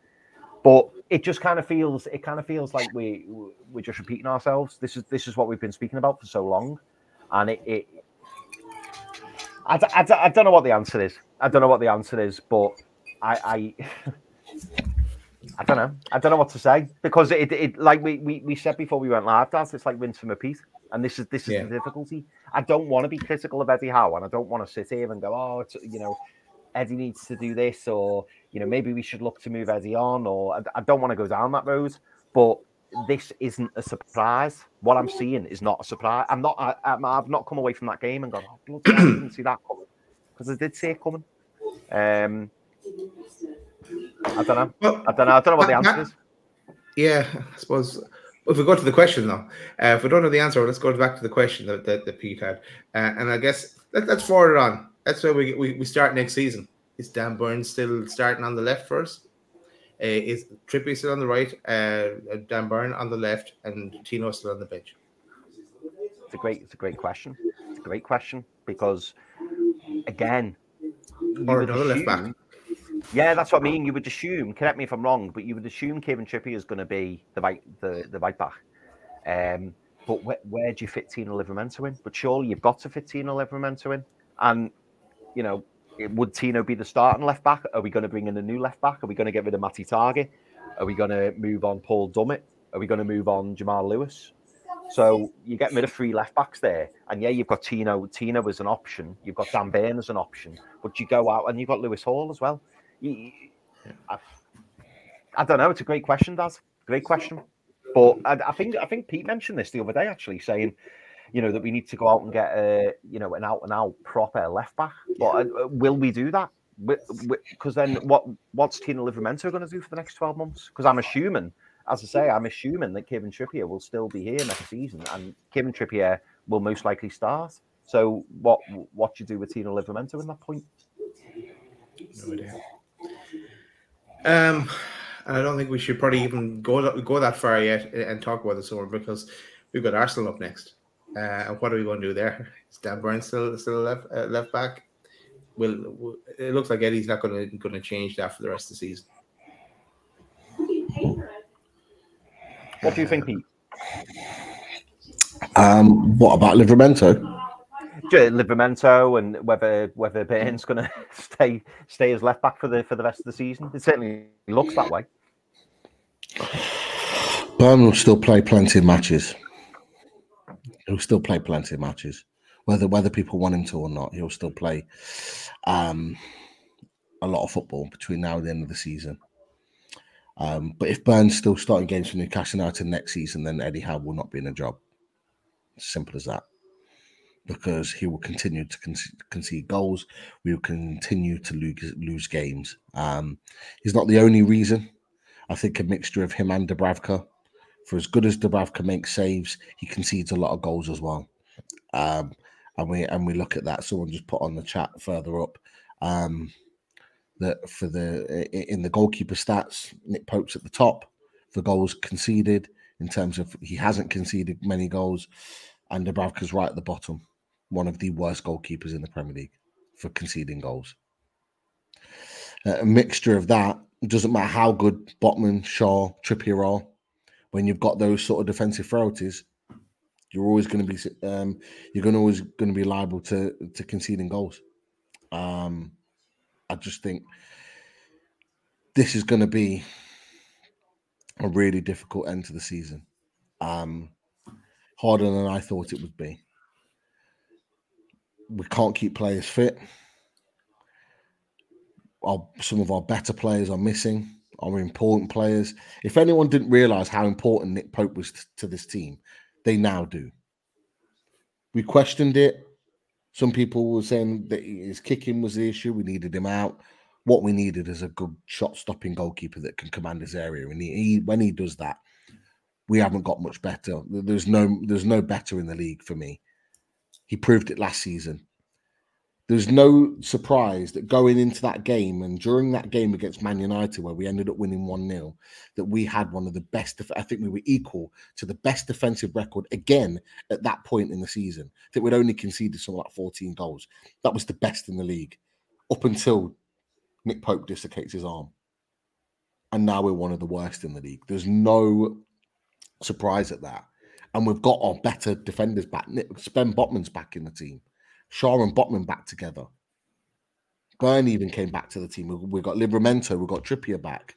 But it just kind of feels it kind of feels like we we're just repeating ourselves. This is this is what we've been speaking about for so long, and it, it I, I, I don't know what the answer is. I don't know what the answer is, but I, I, I don't know. I don't know what to say because it, it like we, we, we said before we went live, Daz, it's like rinse and repeat. And this is this is yeah. the difficulty. I don't want to be critical of Eddie Howe, and I don't want to sit here and go, oh, it's you know, Eddie needs to do this, or you know, maybe we should look to move Eddie on, or I, I don't want to go down that road. But this isn't a surprise. What I'm seeing is not a surprise. I'm not. I, have not come away from that game and gone, "Oh, bloody I didn't see that coming," because I did see it coming. Um, I don't know. Well, I don't know. I don't know what the answer is. Yeah, I suppose. If we go to the question now, uh, if we don't know the answer, let's go back to the question that, that, that Pete had, uh, and I guess let, us forward on. That's where we, we we start next season. Is Dan Burns still starting on the left first? Uh, is Trippier still on the right, uh, Dan Burn on the left, and Tino still on the bench? It's a great, it's a great question. It's a great question because, again, or another assume, left back. Yeah, that's what I mean. You would assume. Correct me if I'm wrong, but you would assume Kevin Trippier is going to be the right, the the right back. Um, but where, where do you fit Tino Livramento in? But surely you've got to fit Tino Livramento in, and you know would Tino be the starting left back? Are we going to bring in a new left back? Are we going to get rid of Matty Targett? Are we going to move on Paul Dummett? Are we going to move on Jamal Lewis? So you get rid of three left backs there, and yeah, you've got Tino. Tino as an option. You've got Dan Burn as an option, but you go out and you've got Lewis Hall as well. You, I, I, don't know. It's a great question, Daz. Great question. But I, I think I think Pete mentioned this the other day, actually, saying you know, that we need to go out and get a, you know, an out and out proper left back. But uh, will we do that? Because then what what's Tino Livramento going to do for the next 12 months? Because I'm assuming, as I say, I'm assuming that Kevin Trippier will still be here next season and Kevin Trippier will most likely start. So what what do you do with Tino Livramento in that point? No idea. Um, I don't think we should probably even go go that far yet and talk about the summer because we've got Arsenal up next. Uh, and what are we going to do there? Is Dan Burns still still left uh, left back? Will it looks like Eddie's not going to going to change that for the rest of the season. What do you think, Pete? Um, what about Livramento? Livramento and whether whether Burns going to stay stay as left back for the for the rest of the season. It certainly looks that way. Burn will still play plenty of matches he'll still play plenty of matches, whether whether people want him to or not. He'll still play um, a lot of football between now and the end of the season. Um, but if Burns still starting games for Newcastle United next season, then Eddie Howe will not be in a job. Simple as that. Because he will continue to con- concede goals, we will continue to lose, lose games. Um, he's not the only reason. I think a mixture of him and Dubravka for as good as Dubravka makes saves, he concedes a lot of goals as well. Um, and we and we look at that. Someone just put on the chat further up um, that for the in the goalkeeper stats, Nick Pope's at the top for goals conceded in terms of he hasn't conceded many goals, and Dubravka's right at the bottom, one of the worst goalkeepers in the Premier League for conceding goals. Uh, a mixture of that doesn't matter how good Botman, Schär, Trippier are when you've got those sort of defensive frailties, you're always going to be um, you're going to always going to be liable to to conceding goals. Um, I just think this is going to be a really difficult end to the season. Um, harder than I thought it would be. We can't keep players fit. Our, some of our better players are missing, our important players. If anyone didn't realize how important Nick Pope was t- to this team, they now do. We questioned it. Some people were saying that his kicking was the issue. We needed him out. What we needed is a good shot stopping goalkeeper that can command his area. And he, he, when he does that, we haven't got much better. There's no there's no better in the league for me. He proved it last season. There's no surprise that going into that game and during that game against Man United, where we ended up winning 1 0, that we had one of the best. I think we were equal to the best defensive record again at that point in the season. That we'd only conceded something like 14 goals. That was the best in the league up until Nick Pope dislocates his arm. And now we're one of the worst in the league. There's no surprise at that. And we've got our better defenders back. Sven Botman's back in the team. Schär and Botman back together. Burn even came back to the team. We've got Livramento, we've got Trippier back.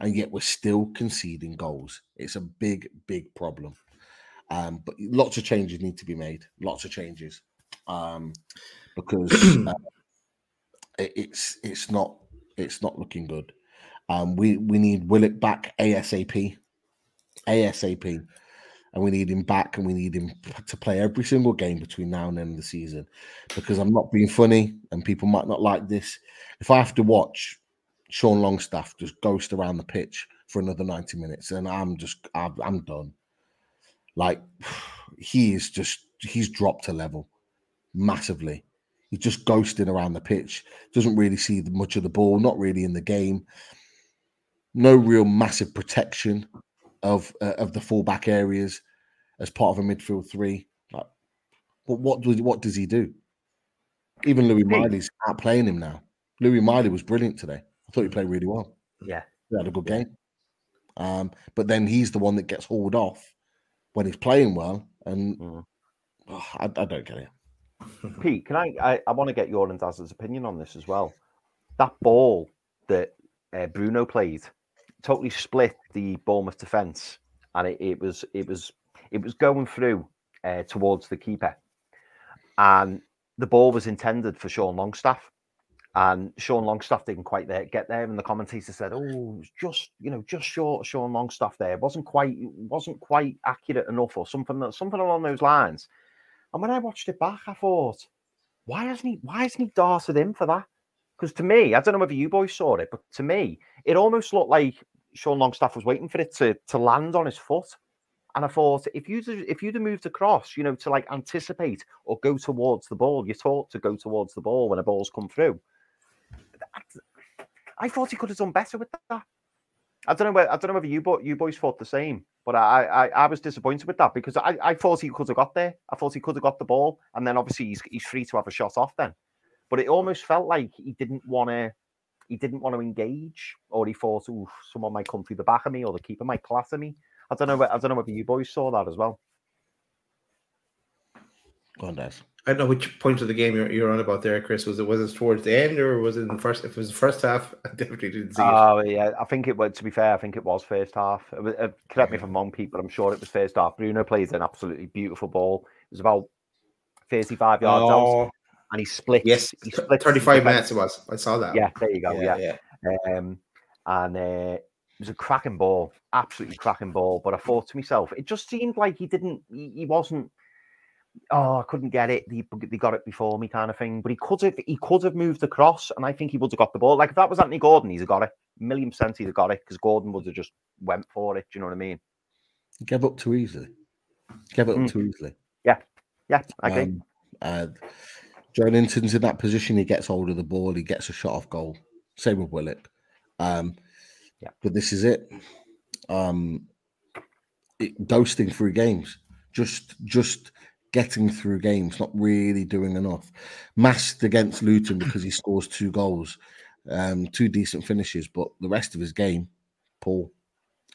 And yet we're still conceding goals. It's a big, big problem. Um, but lots of changes need to be made. Lots of changes. Um, because uh, it, it's it's not it's not looking good. Um, we we need Willock back ASAP. ASAP and we need him back and we need him to play every single game between now and end of the season because I'm not being funny and people might not like this. If I have to watch Sean Longstaff just ghost around the pitch for another 90 minutes, and I'm just I'm done. Like he is just he's dropped a level massively. He's just ghosting around the pitch, doesn't really see much of the ball, not really in the game. No real massive protection of uh, of the fullback areas as part of a midfield three. Like, what what does what does he do? Even Lewis Miley's out playing him now. Lewis Miley was brilliant today. I thought he played really well. Yeah, he had a good game. Um, but then he's the one that gets hauled off when he's playing well, and mm. oh, I, I, don't get it. Pete, can I, I? I want to get your and Daz's opinion on this as well. That ball that uh, Bruno played totally split the Bournemouth defence, and it, it, was it was it was going through uh, towards the keeper, and the ball was intended for Sean Longstaff, and Sean Longstaff didn't quite there, get there, and the commentator said, "Oh, just you know just short Sean Longstaff there. It wasn't quite wasn't quite accurate enough, or something that something along those lines." And when I watched it back, I thought, "Why hasn't he? Why hasn't he darted in for that?" Because to me, I don't know whether you boys saw it, but to me, it almost looked like Sean Longstaff was waiting for it to to land on his foot. And I thought, if you if you'd have moved across, you know, to like anticipate or go towards the ball, you're taught to go towards the ball when a ball's come through. I thought he could have done better with that. I don't know. Whether, I don't know whether you, you boys thought the same, but I, I, I was disappointed with that because I, I thought he could have got there. I thought he could have got the ball, and then obviously he's, he's free to have a shot off then. But it almost felt like he didn't want to he didn't want to engage, or he thought, "Oh, someone might come through the back of me, or the keeper might clatter me." I don't know. I don't know whether you boys saw that as well. Go on, Des. I don't know which point of the game you're, you're on about there, Chris. Was it was it towards the end or was it in the first? If it was the first half, I definitely didn't see oh, it. Oh yeah, I think it was. To be fair, I think it was first half. Was, uh, correct me if I'm wrong, Pete, but I'm sure it was first half. Bruno plays an absolutely beautiful ball. It was about 35 yards oh. out and he split. Yes, he split 35 minutes it was. I saw that. Yeah, there you go. Yeah. yeah. yeah. Um, and uh, it was a cracking ball, absolutely cracking ball. But I thought to myself, it just seemed like he didn't, he, he wasn't. Oh, I couldn't get it. He, he got it before me, kind of thing. But he could have, he could have moved across, and I think he would have got the ball. Like if that was Anthony Gordon, he'd have got it. Million percent, he'd have got it because Gordon would have just went for it. Do you know what I mean? He gave up too easily. Gave up mm. too easily. Yeah, yeah, I agree. Um, uh, Joelinton's in that position. He gets hold of the ball. He gets a shot off goal. Same with Willock. Um, yeah. But this is it. Um, it, ghosting through games. Just, just getting through games, not really doing enough. Masked against Luton because he scores two goals, um, two decent finishes, but the rest of his game, poor.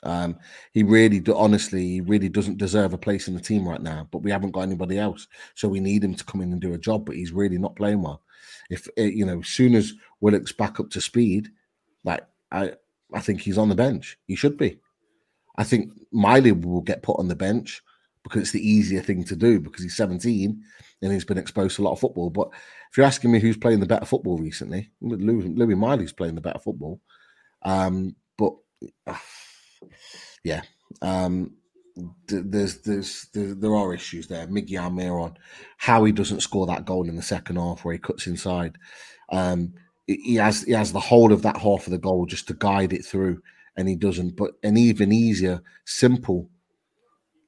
Um, he really, do, honestly, he really doesn't deserve a place in the team right now. But we haven't got anybody else, so we need him to come in and do a job. But he's really not playing well. If eh, you know, as soon as Willock's back up to speed, like I, I think he's on the bench. He should be. I think Miley will get put on the bench because it's the easier thing to do because he's 17 and he's been exposed to a lot of football. But if you're asking me who's playing the better football recently, Lewis, Lewis Miley's playing the better football. Um, but uh, yeah, um, there's, there's there, there are issues there. Miggy Almiron, how he doesn't score that goal in the second half where he cuts inside. Um, he has he has the whole of that half of the goal just to guide it through, and he doesn't. But an even easier, simple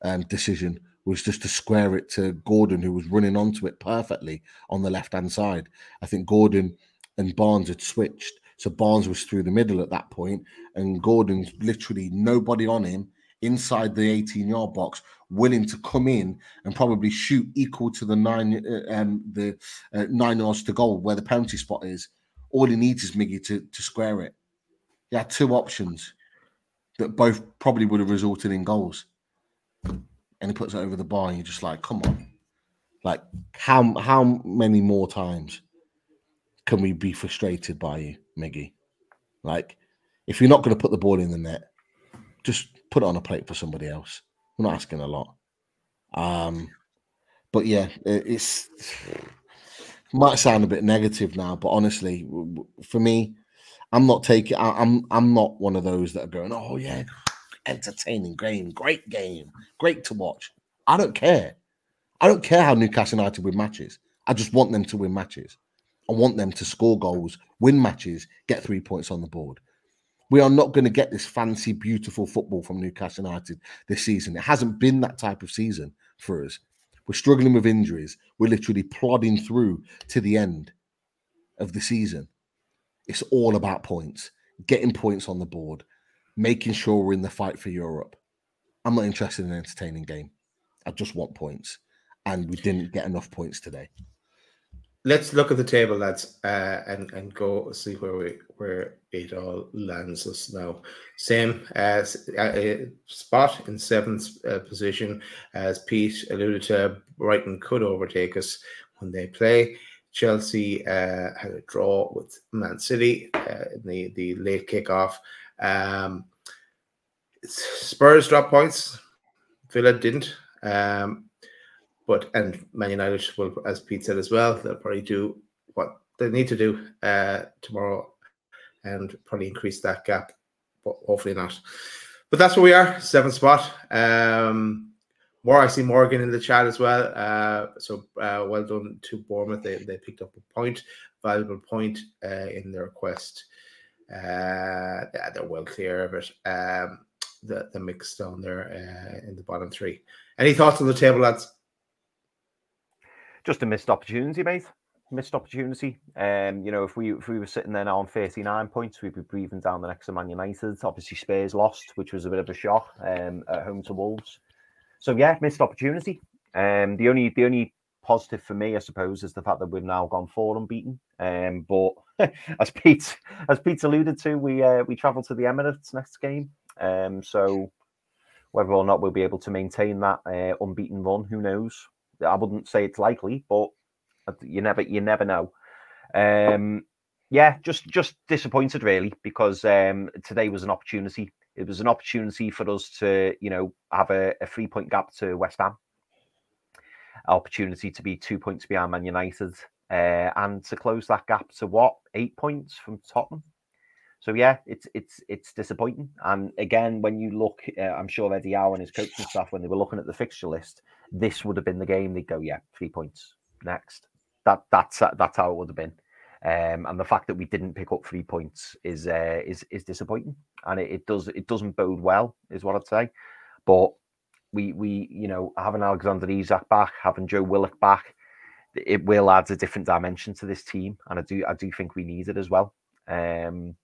um, decision was just to square it to Gordon, who was running onto it perfectly on the left hand side. I think Gordon and Barnes had switched, so Barnes was through the middle at that point, and Gordon's literally nobody on him inside the 18 yard box, willing to come in and probably shoot equal to the nine uh, um, the uh, nine yards to goal where the penalty spot is. All he needs is Miggy to, to square it. He had two options that both probably would have resulted in goals. And he puts it over the bar, and you're just like, come on. Like, how how many more times can we be frustrated by you, Miggy? Like, if you're not going to put the ball in the net, just put it on a plate for somebody else. We're not asking a lot. Um, but yeah, it's might sound a bit negative now, but honestly, for me, I'm not taking. I'm I'm not one of those that are going, oh yeah, entertaining game, great game, great to watch. I don't care. I don't care how Newcastle United win matches. I just want them to win matches. I want them to score goals, win matches, get three points on the board. We are not going to get this fancy, beautiful football from Newcastle United this season. It hasn't been that type of season for us. We're struggling with injuries. We're literally plodding through to the end of the season. It's all about points, getting points on the board, making sure we're in the fight for Europe. I'm not interested in an entertaining game. I just want points. And we didn't get enough points today let's look at the table, lads, uh, and and go see where we where it all lands us now. Same as uh, uh, spot in seventh uh, position, as Pete alluded to. Brighton could overtake us when they play. Chelsea uh, had a draw with Man City uh, in the the late kickoff. Um, Spurs dropped points. Villa didn't. Um, but and Man United will, as Pete said as well, they'll probably do what they need to do uh, tomorrow and probably increase that gap. But hopefully not. But that's where we are, seventh spot. Um, more, I see Morgan in the chat as well. Uh, so uh, well done to Bournemouth. They, they picked up a point, valuable point uh, in their quest. Uh, yeah, they're well clear of it. Um, the the mix down there uh, in the bottom three. Any thoughts on the table, lads? Just a missed opportunity, mate. Missed opportunity. Um, you know, if we if we were sitting there now on 39 points, we'd be breathing down the next to Man United. Obviously, Spurs lost, which was a bit of a shock um, at home to Wolves. So yeah, missed opportunity. Um, the only the only positive for me, I suppose, is the fact that we've now gone four unbeaten. Um, but as Pete as Pete alluded to, we uh, we travel to the Emirates next game. Um, so whether or not we'll be able to maintain that uh, unbeaten run, who knows? I wouldn't say it's likely, but you never you never know. Um, yeah, just just disappointed really because um, today was an opportunity. It was an opportunity for us to you know have a, a three point gap to West Ham, opportunity to be two points behind Man United, uh, and to close that gap to what eight points from Tottenham. So yeah, it's it's it's disappointing. And again, when you look, uh, I'm sure Eddie Howe and his coaching staff, when they were looking at the fixture list, this would have been the game. They'd go, yeah, three points next. That that's that's how it would have been. Um, and the fact that we didn't pick up three points is uh, is is disappointing, and it, it, does it doesn't bode well, is what I'd say. But we we you know having Alexander Isak back, having Joe Willock back, it will add a different dimension to this team, and I do I do think we need it as well. Um,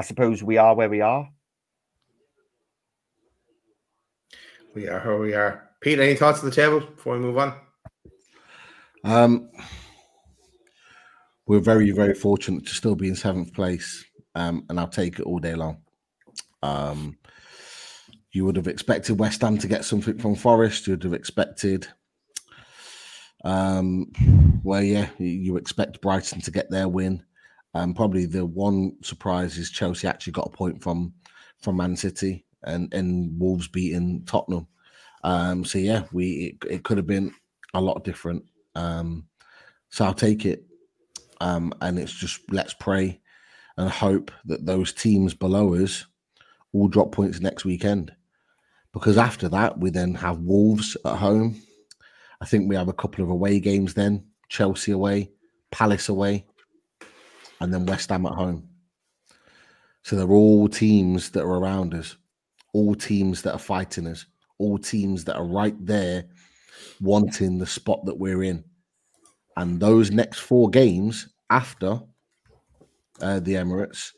I suppose we are where we are. We are where we are. Pete, any thoughts on the table before we move on? Um, we're very, very fortunate to still be in seventh place, um, and I'll take it all day long. Um, you would have expected West Ham to get something from Forest. You would have expected, um, well, yeah, you expect Brighton to get their win. Um, probably the one surprise is Chelsea actually got a point from from Man City. and and Wolves beating Tottenham. Um, so yeah, we it, it could have been a lot different. Um, so I'll take it. Um, and it's just let's pray and hope that those teams below us all drop points next weekend. Because after that, we then have Wolves at home. I think we have a couple of away games then Chelsea away, Palace away, and then West Ham at home. So they're all teams that are around us, all teams that are fighting us, all teams that are right there wanting the spot that we're in. And those next four games after uh, the Emirates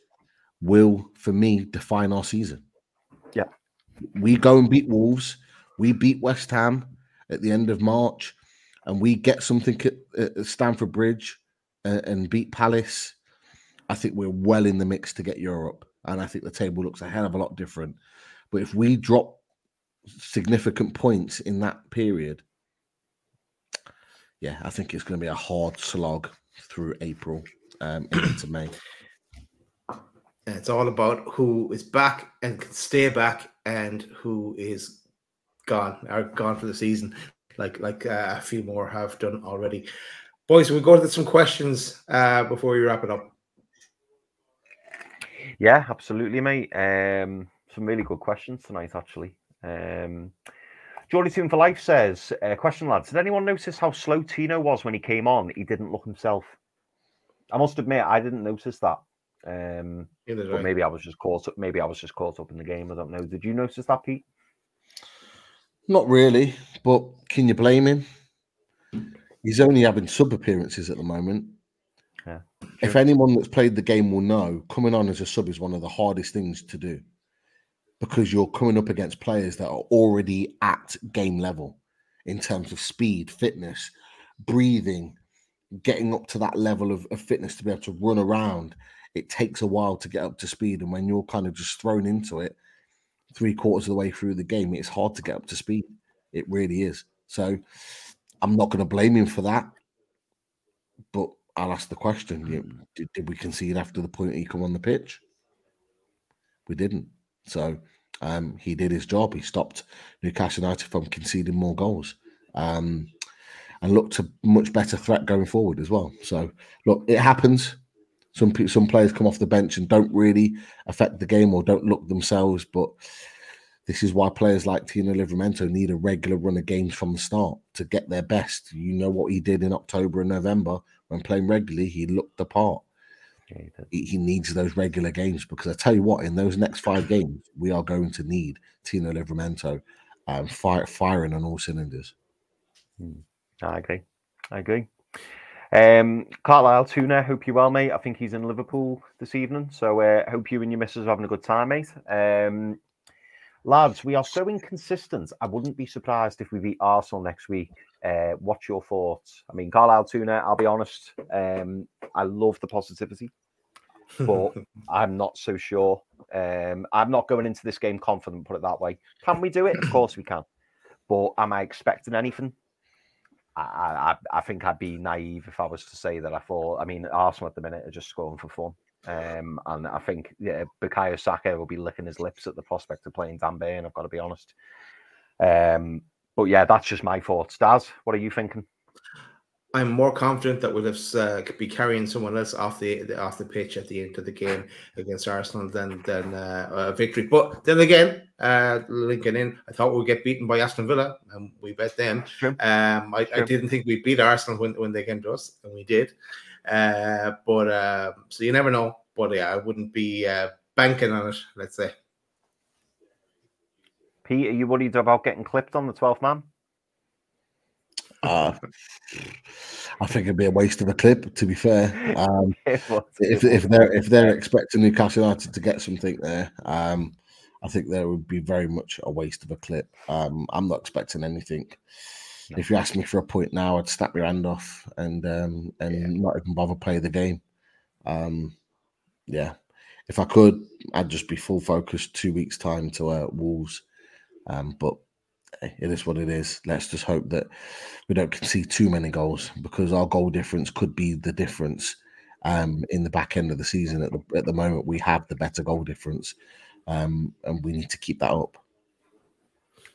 will, for me, define our season. Yeah. We go and beat Wolves. We beat West Ham at the end of March, and we get something at, at Stamford Bridge uh, and beat Palace. I think we're well in the mix to get Europe, and I think the table looks a hell of a lot different. But if we drop significant points in that period, yeah, I think it's going to be a hard slog through April um, into May. And it's all about who is back and can stay back and who is gone are gone for the season, like like uh, a few more have done already. Boys, we go to some questions uh, before we wrap it up. Yeah, absolutely, mate. Um, some really good questions tonight, actually. Um, Jordy Tune for Life says, uh, question lads, did anyone notice how slow Tino was when he came on? He didn't look himself. I must admit, I didn't notice that. Um, but maybe I was just caught up. Maybe I was just caught up in the game. I don't know. Did you notice that, Pete? Not really, but can you blame him? He's only having sub appearances at the moment. Yeah, if anyone that's played the game will know, coming on as a sub is one of the hardest things to do because you're coming up against players that are already at game level in terms of speed, fitness, breathing, getting up to that level of, of fitness to be able to run around it takes a while to get up to speed. And when you're kind of just thrown into it three quarters of the way through the game, it's hard to get up to speed. It really is. So I'm not going to blame him for that. I'll ask the question did, did we concede after the point he come on the pitch? We didn't. So um, he did his job. He stopped Newcastle United from conceding more goals. Um, and looked a much better threat going forward as well. So, look, it happens. Some some players come off the bench and don't really affect the game or don't look themselves. But this is why players like Tino Livramento need a regular run of games from the start to get their best. You know what he did in October and November when playing regularly, he looked the part. he, he, needs those regular games because I tell you what, in those next five games, we are going to need Tino Livramento um, fire, firing on all cylinders. Hmm. I agree. I agree. Um, Carlisle Tuna, hope you well, mate. I think he's in Liverpool this evening, so uh, hope you and your missus are having a good time, mate. Um, lads, we are so inconsistent. I wouldn't be surprised if we beat Arsenal next week. Uh, what's your thoughts? I mean, Carlisle Tuna, I'll be honest. Um, I love the positivity, but I'm not so sure. Um, I'm not going into this game confident. Put it that way. Can we do it? Of course we can. But am I expecting anything? I, I, I think I'd be naive if I was to say that I thought. I mean, Arsenal at the minute are just scoring for fun, um, and I think yeah, Bukayo Saka will be licking his lips at the prospect of playing Dan Burn. I've got to be honest. Um, but yeah, that's just my thoughts. Daz, what are you thinking? I'm more confident that we'll have, uh, be carrying someone else off the, the, off the pitch at the end of the game against Arsenal than than uh, a victory. But then again, uh, linking in, I thought we'd get beaten by Aston Villa, and we bet them. Um, I, I, didn't think we'd beat Arsenal when, when they came to us, and we did. Uh, but uh, so you never know. But yeah, I wouldn't be uh, banking on it. Let's say. Pete, are you worried about getting clipped on the 12th man? Uh, I think it'd be a waste of a clip. To be fair, um, if if they're if they're expecting Newcastle United to get something there, um, I think there would be very much a waste of a clip. Um, I'm not expecting anything. If you ask me for a point now, I'd snap your hand off and um, and yeah. not even bother play the game. Um, yeah, if I could, I'd just be full focus two weeks time to uh, Wolves. Um, but it is what it is. Let's just hope that we don't concede too many goals because our goal difference could be the difference um, in the back end of the season. At the at the moment, we have the better goal difference, um, and we need to keep that up.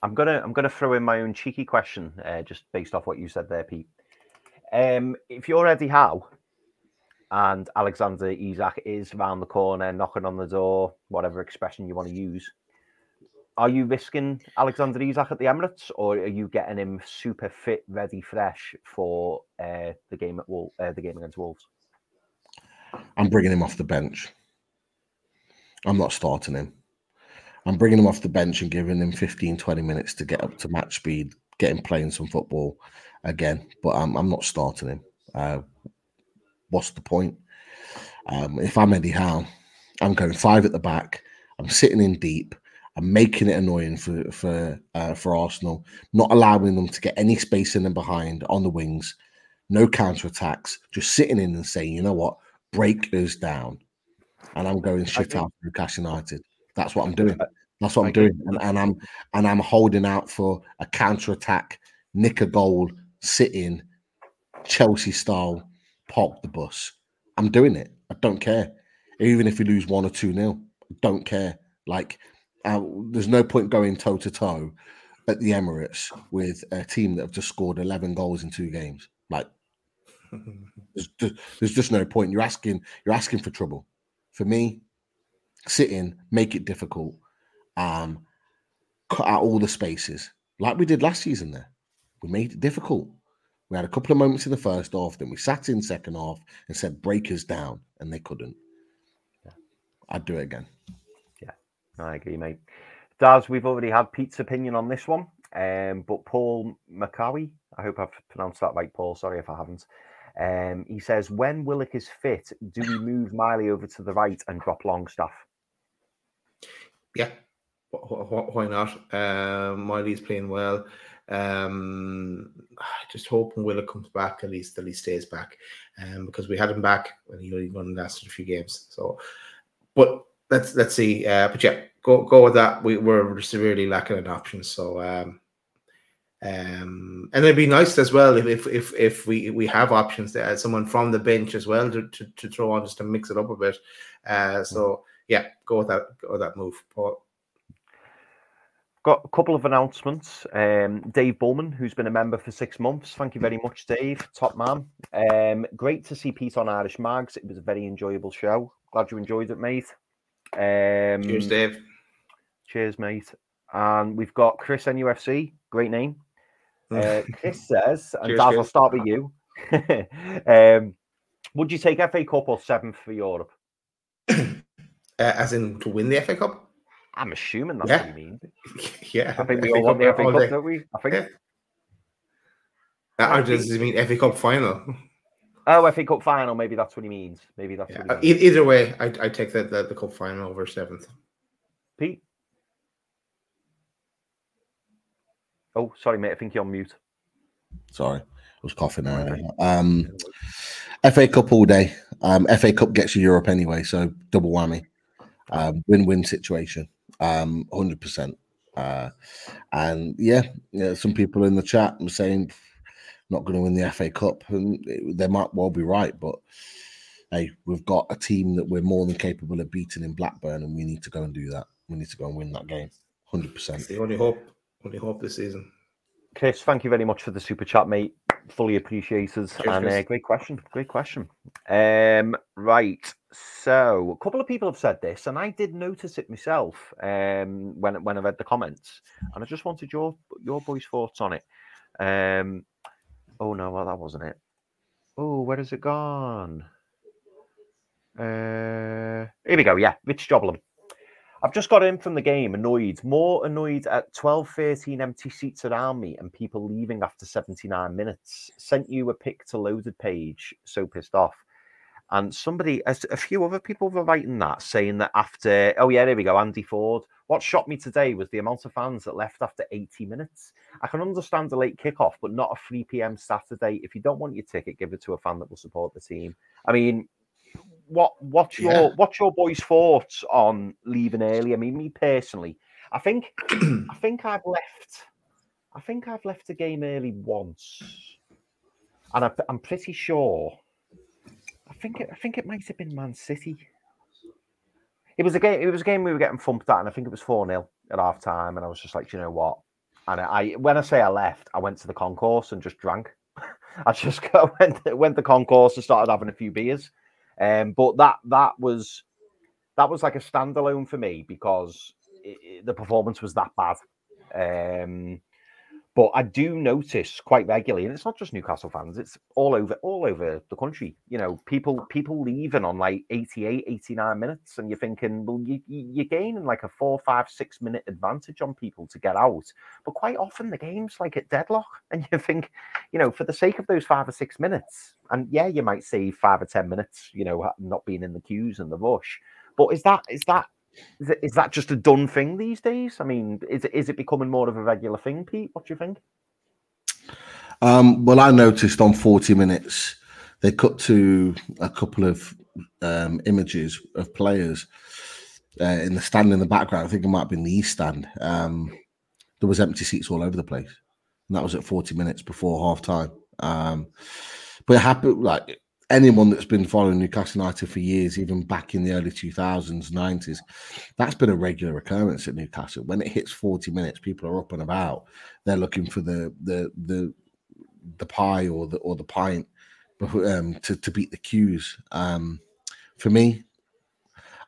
I'm gonna I'm gonna throw in my own cheeky question, uh, just based off what you said there, Pete. Um, if you're Eddie Howe and Alexander Isak is round the corner, knocking on the door, whatever expression you want to use, are you risking Alexander Isak at the Emirates, or are you getting him super fit, ready, fresh for uh, the game at Wol- uh, the game against Wolves? I'm bringing him off the bench. I'm not starting him. I'm bringing him off the bench and giving him 15, 20 minutes to get up to match speed, get him playing some football again. But I'm, I'm not starting him. Uh, what's the point? Um, if I'm Eddie Howe, I'm going five at the back. I'm sitting in deep. I'm making it annoying for for uh, for Arsenal, not allowing them to get any space in and behind on the wings, no counter attacks, just sitting in and saying, you know what, break us down, and I'm going shit out for Newcastle United. That's what I'm doing. That's what I'm doing, and, and I'm and I'm holding out for a counter attack, nick a goal, sit in, Chelsea style, pop the bus. I'm doing it. I don't care, even if we lose one or two nil. Don't care. Like uh, there's no point going toe to toe at the Emirates with a team that have just scored 11 goals in two games. Like, there's just, there's just no point. You're asking, you're asking for trouble. For me, sit in, make it difficult, um, cut out all the spaces like we did last season. There, we made it difficult. We had a couple of moments in the first half, then we sat in second half and said breakers down, and they couldn't. I'd do it again. I agree, mate. Daz, we've already had Pete's opinion on this one, um, but Paul McCowie, I hope I've pronounced that right, Paul. Sorry if I haven't. Um, he says, when Willock is fit, do we move Miley over to the right and drop Longstaff? Yeah, why not? Um, Miley's playing well. Um, just hoping Willock comes back at least, at least stays back, um, because we had him back when he only won the last few games. So, but let's let's see. Uh, but yeah, go go with that. We were severely lacking in options, so um, um, and it'd be nice as well if if if, if we we have options there, someone from the bench as well to, to, to throw on just to mix it up a bit. Uh, so yeah, go with that go with that move, Paul. Got a couple of announcements. Um, Dave Bullman, who's been a member for six months. Thank you very much, Dave. Top man. Um, great to see Pete on Irish Mags. It was a very enjoyable show. Glad you enjoyed it, mate. Um, cheers, Dave. Cheers, mate. And we've got Chris NUFC. Great name. Uh, Chris says, and cheers, Daz, I'll start with you. um, would you take FA Cup or seventh for Europe? Uh, as in to win the FA Cup? I'm assuming that's yeah. what you mean. yeah. I think we all want the FA Cup, don't we? I think. Yeah. Does he mean FA Cup final? Oh, FA Cup final. Maybe that's what he means. Maybe that's yeah. what he means. Either way, I I take the, the, the cup final over seventh. Pete. Oh, sorry, mate. I think you're on mute. Sorry, I was coughing earlier. Um, FA Cup all day. Um, FA Cup gets you Europe anyway, so double whammy. Um, win-win situation. Um, hundred percent. Uh, and yeah, yeah, some people in the chat were saying not going to win the FA Cup, and it, they might well be right. But hey, we've got a team that we're more than capable of beating in Blackburn, and we need to go and do that. We need to go and win that game, hundred percent. The only hope, only hope this season. Chris, thank you very much for the super chat, mate. Fully appreciated. Cheers, and uh, great question. Great question. Um, right. So a couple of people have said this, and I did notice it myself um, when when I read the comments, and I just wanted your your boys' thoughts on it. Um, oh no, well that wasn't it. Oh, where has it gone? Uh, here we go. Yeah, Rich Joblin. I've just got in from the game, annoyed, more annoyed at 12, 13 empty seats around me and people leaving after 79 minutes. Sent you a pic to loaded page, so pissed off. And somebody, a few other people were writing that, saying that after, oh yeah, there we go, Andy Ford. What shocked me today was the amount of fans that left after 80 minutes. I can understand the late kickoff, but not a 3 p.m. Saturday. If you don't want your ticket, give it to a fan that will support the team. I mean, what what's your yeah. what's your boys' thoughts on leaving early? I mean, me personally, I think I think I've left. I think I've left a game early once, and I, I'm pretty sure. I think it, I think it might have been Man City. It was a game. It was a game we were getting thumped at, and I think it was four 0 at half time. And I was just like, you know what? And I, when I say I left, I went to the concourse and just drank. I just went went the concourse and started having a few beers. Um, but that that was that was like a standalone for me because it, it, the performance was that bad. Um, but I do notice quite regularly, and it's not just Newcastle fans, it's all over all over the country. You know, people people leaving on like 88, 89 minutes, and you're thinking, well, you, you're gaining like a four, five, six minute advantage on people to get out. But quite often the game's like at deadlock, and you think, you know, for the sake of those five or six minutes, and yeah, you might save five or ten minutes, you know, not being in the queues and the rush. But is that is that is, it, is that just a done thing these days? I mean, is it, is it becoming more of a regular thing, Pete? What do you think? Um, well, I noticed on 40 minutes, they cut to a couple of um, images of players uh, in the stand in the background. I think it might have been the East stand. Um, there was empty seats all over the place. And that was at 40 minutes before half time. Um, but it happened like anyone that's been following Newcastle United for years, even back in the early 2000s, 90s, that's been a regular occurrence at Newcastle. When it hits 40 minutes, people are up and about. They're looking for the the the the pie or the or the pint um, to to beat the queues. Um, for me,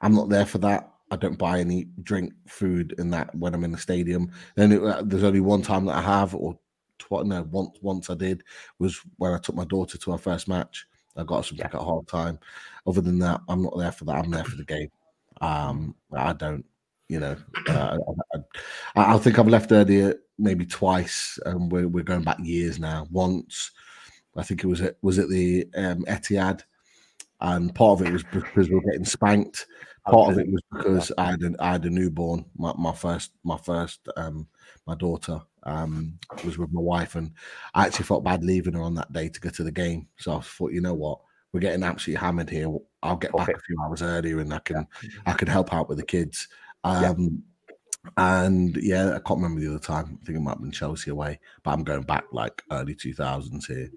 I'm not there for that. I don't buy any drink, food, and that when I'm in the stadium. Then it, uh, there's only one time that I have, or tw- no, once once I did was when I took my daughter to our first match I got something yeah. at half time. Other than that, I'm not there for that. I'm there for the game. Um, I don't, you know, uh, I, I, think I've left earlier maybe twice, and we're, we're going back years now. Once, I think it was at, was at the um, Etihad, and part of it was because we were getting spanked. Part of it was because I had, a, I had a newborn, my, my first, my first, um, my daughter, um, was with my wife, and I actually felt bad leaving her on that day to go to the game. So I thought, you know what, we're getting absolutely hammered here. I'll get back a few hours earlier, and I can. I can help out with the kids. Um, yeah. And yeah, I can't remember the other time. I think it might have been Chelsea away, but I'm going back like early 2000s here.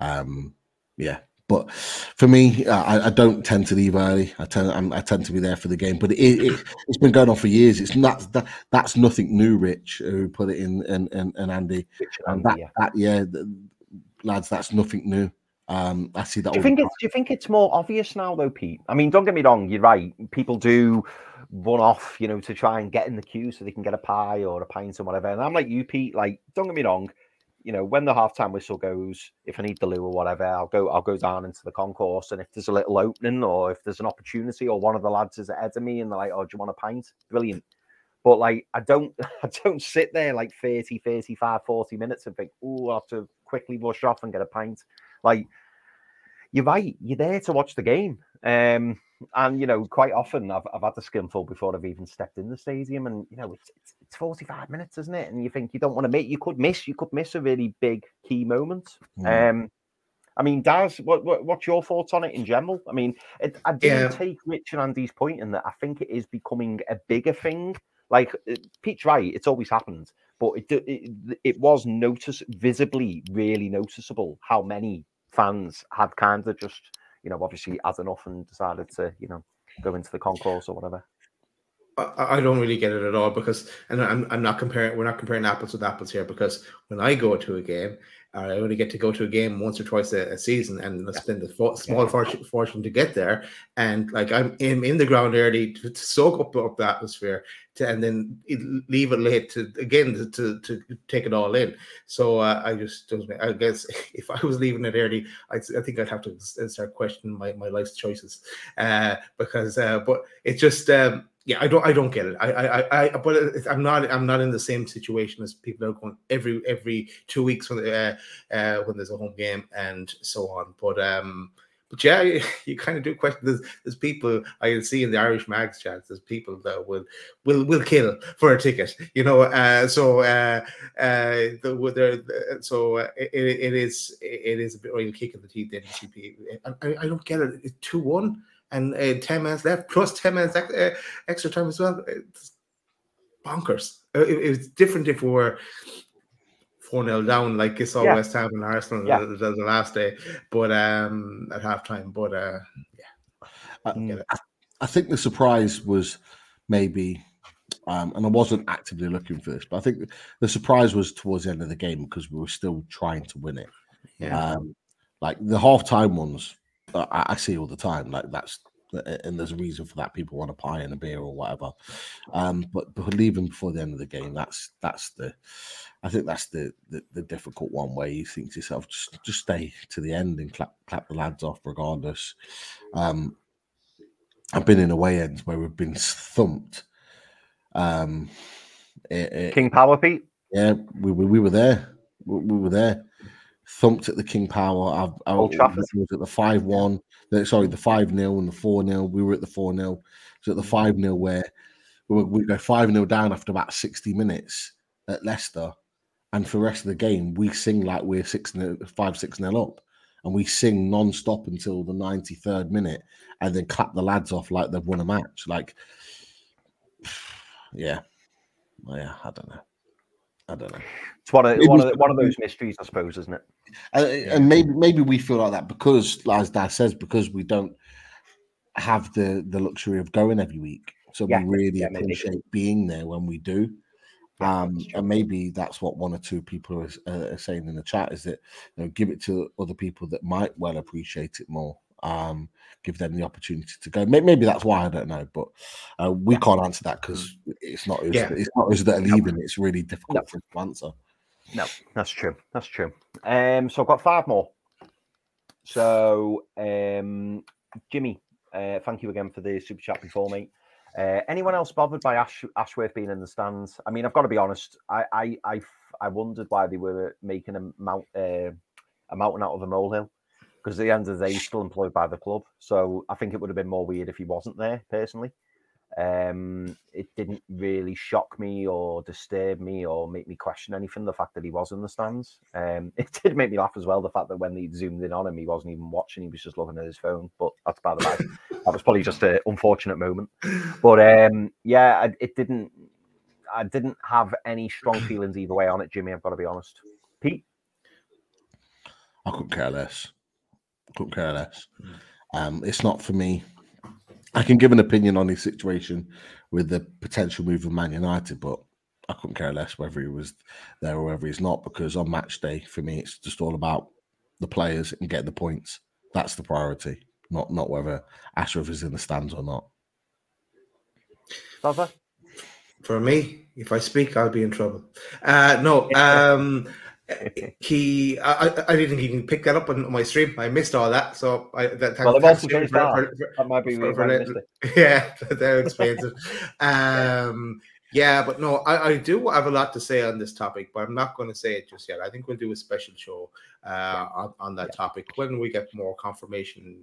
Um, yeah, but for me, I, I, don't tend to leave early. I tend I'm, i tend to be there for the game. But it, it, has been going on for years. It's not that that's nothing new. Rich, who put it in, and and, and Andy, and that, yeah. that yeah, lads, that's nothing new. Um, I see that. Do you think it's Do you think it's more obvious now, though, Pete? I mean, don't get me wrong. You're right. People do run off, you know, to try and get in the queue so they can get a pie or a pint or whatever. And I'm like you, Pete. Like, don't get me wrong you know, when the halftime whistle goes, if I need the loo or whatever, I'll go I'll go down into the concourse. And if there's a little opening or if there's an opportunity or one of the lads is ahead of me and they're like, Oh, do you want a pint? Brilliant. But like I don't I don't sit there like 30, 35, 40 minutes and think, oh, I have to quickly rush off and get a pint. Like you're right, you're there to watch the game. Um and you know, quite often I've, I've had the skinful before I've even stepped in the stadium, and you know, it's, it's, it's 45 minutes, isn't it? And you think you don't want to make, you could miss, you could miss a really big key moment. Mm. Um, I mean, Daz, what, what, what's your thoughts on it in general? I mean, it, I didn't yeah. take Rich and Andy's point in that I think it is becoming a bigger thing. Like uh, Pete's right, it's always happened, but it, it it was notice visibly, really noticeable how many fans had kind of just you know, obviously had enough and decided to, you know, go into the concourse or whatever. I, I don't really get it at all because, and I'm, I'm not comparing, we're not comparing apples with apples here because when I go to a game, I only get to go to a game once or twice a, a season and I spend a fo- small fortune, fortune to get there. And like I'm in, in the ground early to, to soak up, up the atmosphere to, and then leave it late to again to, to, to take it all in. So uh, I just, I guess if I was leaving it early, I, I think I'd have to start questioning my, my life's choices uh, because, uh, but it's just, um, yeah, I don't, I don't get it. I, I, I, but I'm not, I'm not in the same situation as people are going every, every two weeks when, uh, uh, when there's a home game and so on. But, um, but yeah, you, kind of do question. There's, there's people I see in the Irish mags chat. There's people that will, will, will kill for a ticket. You know, uh, so, uh, uh, the, so uh, it, it is, it is a bit real kick in the teeth. The. I, I don't get it. It's two one and uh, 10 minutes left, plus 10 minutes uh, extra time as well. It's bonkers. Uh, it, it, was different if we were 4 0 down, like you saw yeah. West Ham and Arsenal yeah. the, the, the, last day, but um, at halftime. But uh, yeah, I, I think the surprise was maybe, um, and I wasn't actively looking for this, but I think the surprise was towards the end of the game because we were still trying to win it. Yeah. Um, like the halftime ones, uh, I, I see all the time. Like that's and there's a reason for that. People want a pie and a beer or whatever. Um, but, but leaving before the end of the game, that's that's the, I think that's the, the the difficult one where you think to yourself, just just stay to the end and clap clap the lads off regardless. Um, I've been in away ends where we've been thumped. Um, it- it- King Power Pete. yeah, we, we, we were there. We, we were there. Thumped at the King Power. I've, I Old Trafford. was at the 5 1. Sorry, the 5 0 and the 4 0. We were at the 4 0. So at the 5 0, where we, we go 5 0 down after about 60 minutes at Leicester. And for the rest of the game, we sing like we're 6 0, 5 6 0 up. And we sing non stop until the 93rd minute and then clap the lads off like they've won a match. Like, yeah. Yeah, I don't know. I don't know. It's one of It one of the, one of those mysteries, I suppose, isn't it? and, and maybe maybe we feel like that because, as Daz says, because we don't have the the luxury of going every week, so Yeah, we really yeah, maybe. appreciate being there when we do. Um, and maybe that's what one or two people are, uh, are saying in the chat is that you know give it to other people that might well appreciate it more. Um, give them the opportunity to go. Maybe, maybe that's why I don't know, but uh, we can't answer that because it's not us. Yeah. It's not us that are leaving. It's really difficult No. for us to answer. No, that's true. That's true. Um, so I've got five more. So, um, Jimmy, uh, thank you again for the super chat before, me. Uh, anyone else bothered by Ash, Ashworth being in the stands? I mean, I've got to be honest. I I I wondered why they were making a mount uh, a mountain out of a molehill because at the end of the day, he's still employed by the club. So I think it would have been more weird if he wasn't there personally. Um, it didn't really shock me or disturb me or make me question anything. The fact that he was in the stands, um, it did make me laugh as well. The fact that when they zoomed in on him, he wasn't even watching; he was just looking at his phone. But that's by the by. that was probably just an unfortunate moment. But um, yeah, I, it didn't. I didn't have any strong feelings either way on it, Jimmy. I've got to be honest. Pete, I couldn't care less. Couldn't care less. Um, it's not for me. I can give an opinion on his situation with the potential move of Man United, but I couldn't care less whether he was there or whether he's not because on match day, for me, it's just all about the players and getting the points. That's the priority, not not whether Ashworth is in the stands or not. Zaza? For me, if I speak, I'll be in trouble. Uh, no, um, he. I, I- didn't even pick that up on my stream. I missed all that. So I. That, Well, thanks wasn't for- for- for- That might be For- for I let- missed it. yeah, that explains it. Um, yeah, but no, I, I do have a lot to say on this topic, but I'm not going to say it just yet. I think we'll do a special show uh, on, on that topic when we get more confirmation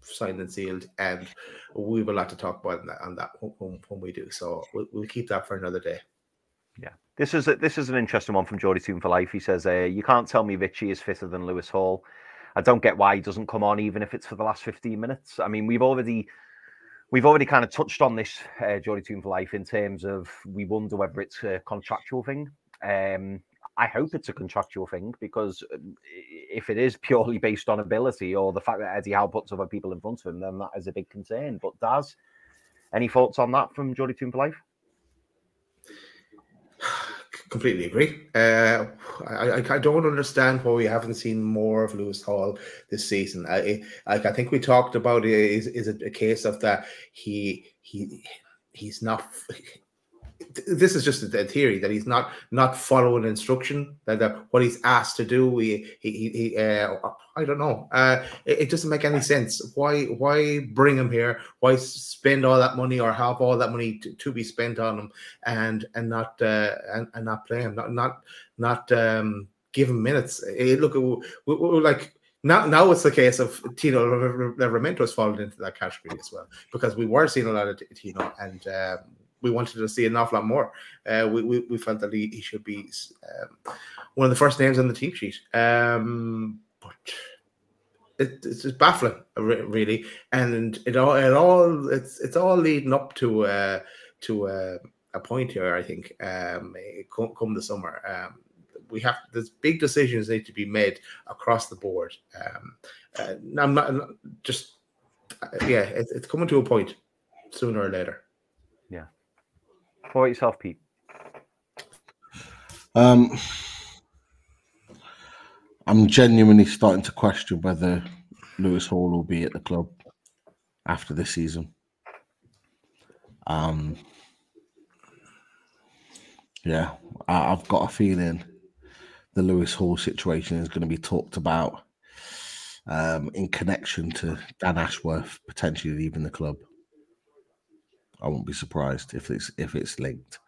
signed and sealed, and we have a lot to talk about on that, on that when, when we do. So we'll, we'll keep that for another day. This is a, this is an interesting one from Geordie Toon for Life. He says, uh, "You can't tell me Ritchie is fitter than Lewis Hall. I don't get why he doesn't come on, even if it's for the last fifteen minutes. I mean, we've already we've already kind of touched on this, uh, Geordie Toon for Life, in terms of we wonder whether it's a contractual thing. Um, I hope it's a contractual thing because um, if it is purely based on ability or the fact that Eddie Howe puts other people in front of him, then that is a big concern. But Daz, any thoughts on that from Geordie Toon for Life? Completely agree. Uh, I, I, don't understand why we haven't seen more of Lewis Hall this season. I, I, I think we talked about it. Is, is it a case of that he he he's not? This is just a theory that he's not not following instruction. That, that what he's asked to do, he he, he, uh, I don't know. Uh, it, it doesn't make any sense. Why why bring him here? Why spend all that money or have all that money to, to be spent on him and and not uh, and, and not play him, not not not um, give him minutes. Eh, look, we, we, like now now it's the case of Tino has fallen into that category as well because we were seeing a lot of Tino and. Um, we wanted to see an awful lot more. Uh, we, we, we felt that he, he should be um, one of the first names on the team sheet. Um, but it, it's just baffling, really, and it all it all it's it's all leading up to uh, to uh, a point here. I think um, come, come the summer. Um, we have there's big decisions need to be made across the board. Um, uh, I'm not, I'm not just uh, yeah, it's, it's coming to a point sooner or later. For yourself, Pete. Um, I'm genuinely starting to question whether Lewis Hall will be at the club after this season. Um, yeah, I, I've got a feeling the Lewis Hall situation is going to be talked about um, in connection to Dan Ashworth potentially leaving the club. I won't be surprised if it's if it's linked,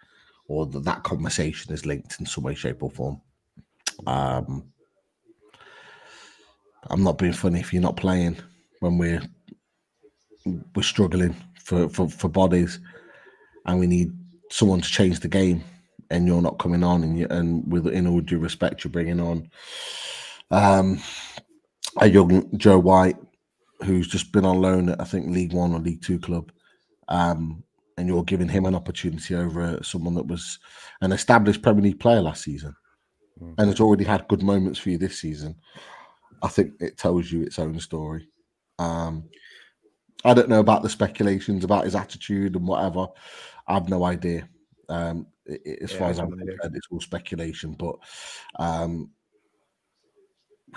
or that that conversation is linked in some way, shape, or form. Um, I'm not being funny if you're not playing when we're we're struggling for, for, for bodies, and we need someone to change the game, and you're not coming on, and you, and with in all due respect, you're bringing on um, a young Joe White who's just been on loan at I think League One or League Two club, um, and you're giving him an opportunity over someone that was an established Premier League player last season, mm. and has already had good moments for you this season. I think it tells you its own story. Um, I don't know about the speculations about his attitude and whatever. I have no idea. Um, as yeah, far as I'm concerned, it's all speculation. But um,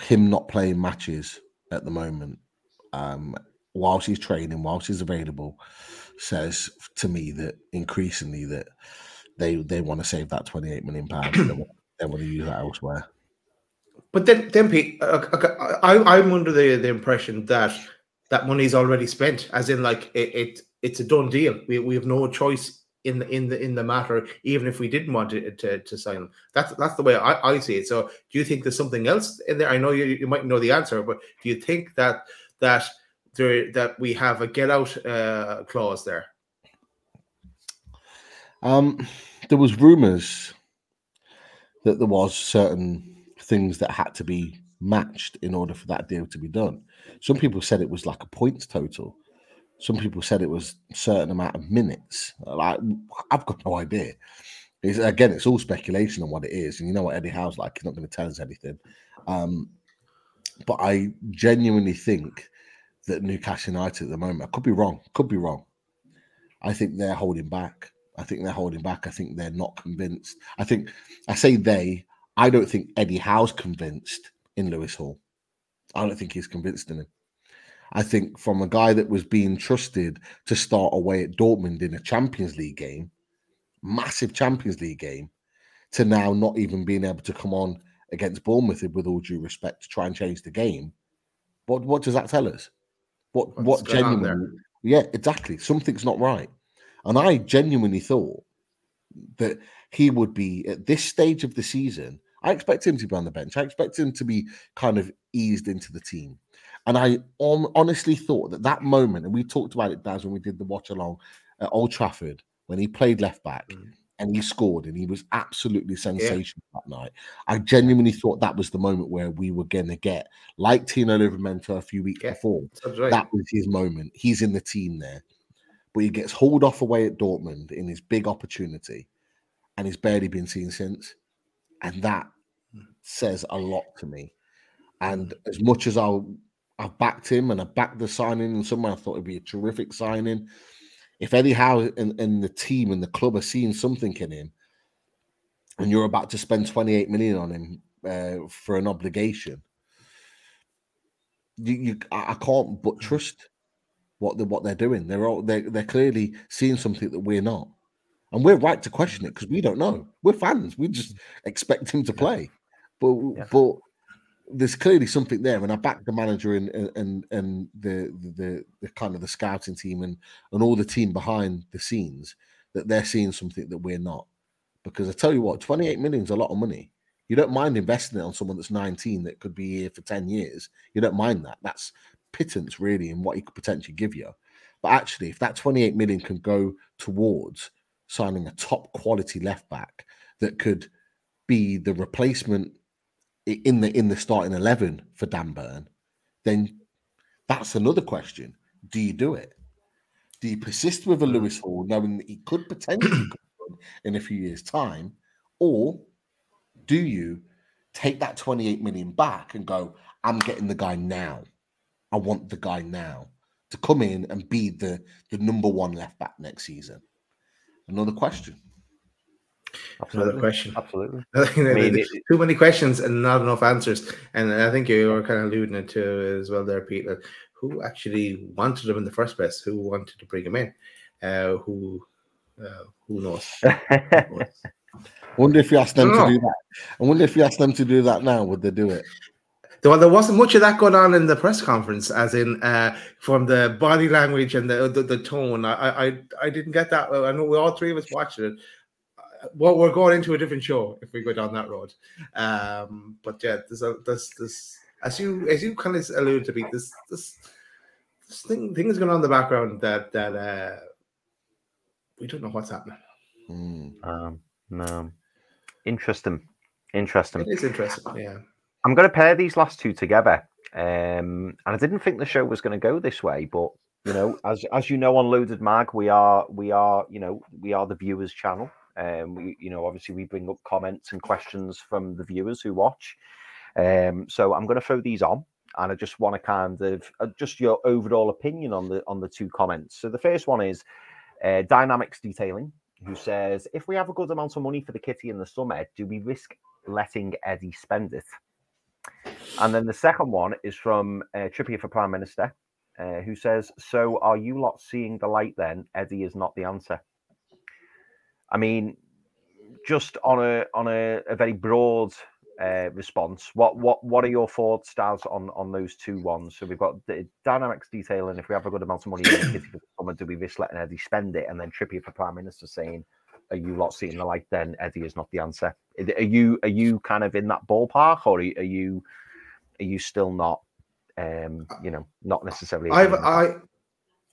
him not playing matches at the moment, um, whilst he's training, whilst he's available, says to me that increasingly that they they want to save that 28 million pounds. they, want, they want to use that elsewhere. But then, then Pete, uh, uh I, I'm under the, the impression that that money's already spent, as in like it, it it's a done deal. We, we have no choice in the in the in the matter, even if we didn't want to to, to sign. That's that's the way I, I see it. So, do you think there's something else in there? I know you, you might know the answer, but do you think that that there that we have a get out uh, clause there? Um, there was rumours that there was certain things that had to be matched in order for that deal to be done. Some people said it was like a points total. Some people said it was a certain amount of minutes. Like I've got no idea. It's, again, it's all speculation on what it is, and you know what Eddie Howe's like. He's not going to tell us anything. Um, but I genuinely think that Newcastle United at the moment, I could be wrong, could be wrong. I think they're holding back. I think they're holding back. I think they're not convinced. I think I say they. I don't think Eddie Howe's convinced in Lewis Hall. I don't think he's convinced in him. I think from a guy that was being trusted to start away at Dortmund in a Champions League game, massive Champions League game, to now not even being able to come on against Bournemouth with all due respect to try and change the game. What what does that tell us? What What's what genuinely Yeah, exactly. Something's not right. And I genuinely thought that he would be at this stage of the season I expect him to be on the bench. I expect him to be kind of eased into the team. And I on, honestly thought that that moment, and we talked about it, Daz, when we did the watch along at Old Trafford, when he played left back mm. And he scored and he was absolutely sensational yeah. that night. I genuinely thought that was the moment where we were going to get, like Tino Livramento a few weeks yeah. before, right. that was his moment. He's in the team there. But he gets hauled off away at Dortmund in his big opportunity and he's barely been seen since. And that hmm. says a lot to me. And hmm. as much as I'll I've backed him and I backed the signing and someone I thought it'd be a terrific signing. If Eddie Howe and, and the team and the club are seeing something in him, and you're about to spend 28 million on him uh, for an obligation, you, you I can't but trust what they what they're doing. They're all they're, they're clearly seeing something that we're not. And we're right to question it because we don't know. We're fans. We just expect him to play. But yeah. but there's clearly something there, and I back the manager and and and the, the the kind of the scouting team and and all the team behind the scenes that they're seeing something that we're not. Because I tell you what, 28 million is a lot of money. You don't mind investing it on someone that's 19 that could be here for 10 years. You don't mind that. That's pittance really in what he could potentially give you. But actually, if that 28 million can go towards signing a top quality left back that could be the replacement in the in the starting eleven for Dan Burn, then that's another question. Do you do it? Do you persist with a. Lewis Hall, knowing that he could potentially come in a few years' time, or do you take that 28 million back and go, I'm getting the guy now. I want the guy now to come in and be the the number one left back next season? Another question. Another question. Absolutely. I mean, there's it- too many questions and not enough answers. And I think you were kind of alluding it to as well there, Peter. Who actually wanted him in the first place? Who wanted to bring him in? Uh, who uh, who knows? Who knows? I wonder if you asked them to dunno. do that. I wonder if you asked them to do that now, would they do it? Well, there wasn't much of that going on in the press conference, as in uh, from the body language and the the, the tone. I, I I didn't get that. I know we all three of us watched it. Well, we're going into a different show if we go down that road. Um, but yeah, there's a there's this as you as you kind of alluded to, be this this this thing thing is going on in the background that that uh, we don't know what's happening. Hmm. um, no. Interesting. Interesting. It is interesting. Yeah. I'm going to pair these last two together. Um, and I didn't think the show was going to go this way, but you know, as as you know, on Loaded Mag, we are we are you know we are the viewers channel. Um, we you know obviously we bring up comments and questions from the viewers who watch. Um, so I'm going to throw these on, and I just want to kind of uh, just your overall opinion on the on the two comments. So the first one is uh, Dynamics Detailing, who says, "If we have a good amount of money for the kitty in the summer, do we risk letting Eddie spend it?" And then the second one is from uh, Trippier for Prime Minister, uh, who says, "So are you lot seeing the light? Then Eddie is not the answer." I mean, just on a on a, a very broad uh, response, what what what are your thoughts, Daz, on on those two ones? So we've got the dynamics detailing. If we have a good amount of money in the kitty for the summer, do we risk letting Eddie spend it? And then Trippier for Prime Minister saying, "Are you lot seeing the light? Then Eddie is not the answer." Are you are you kind of in that ballpark, or are you are you, still not? Um, you know, not necessarily. I've agreeing with that? I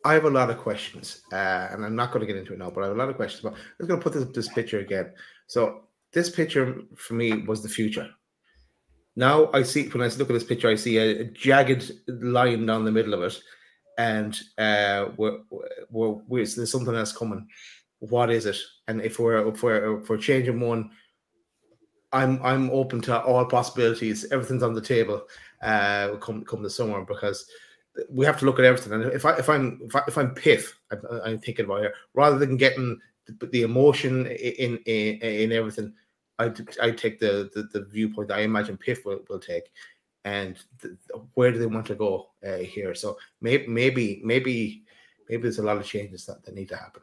I have a lot of questions, uh, and I'm not going to get into it now. But I have a lot of questions. But I'm going to put this this picture again. So this picture for me was the future. Now I see when I look at this picture, I see a, a jagged line down the middle of it, and uh, we're, we're, we're, there's something else coming. What is it? And if we're if we're if we're changing one, I'm I'm open to all possibilities. Everything's on the table. Uh, come come the summer because we have to look at everything. And if I if I'm if, I, if I'm PIF, I'm, I'm thinking about it rather than getting the, the emotion in in in everything. I I take the, the the viewpoint that I imagine PIF will, will take, and where do they want to go uh, here? So maybe maybe maybe maybe there's a lot of changes that, that need to happen.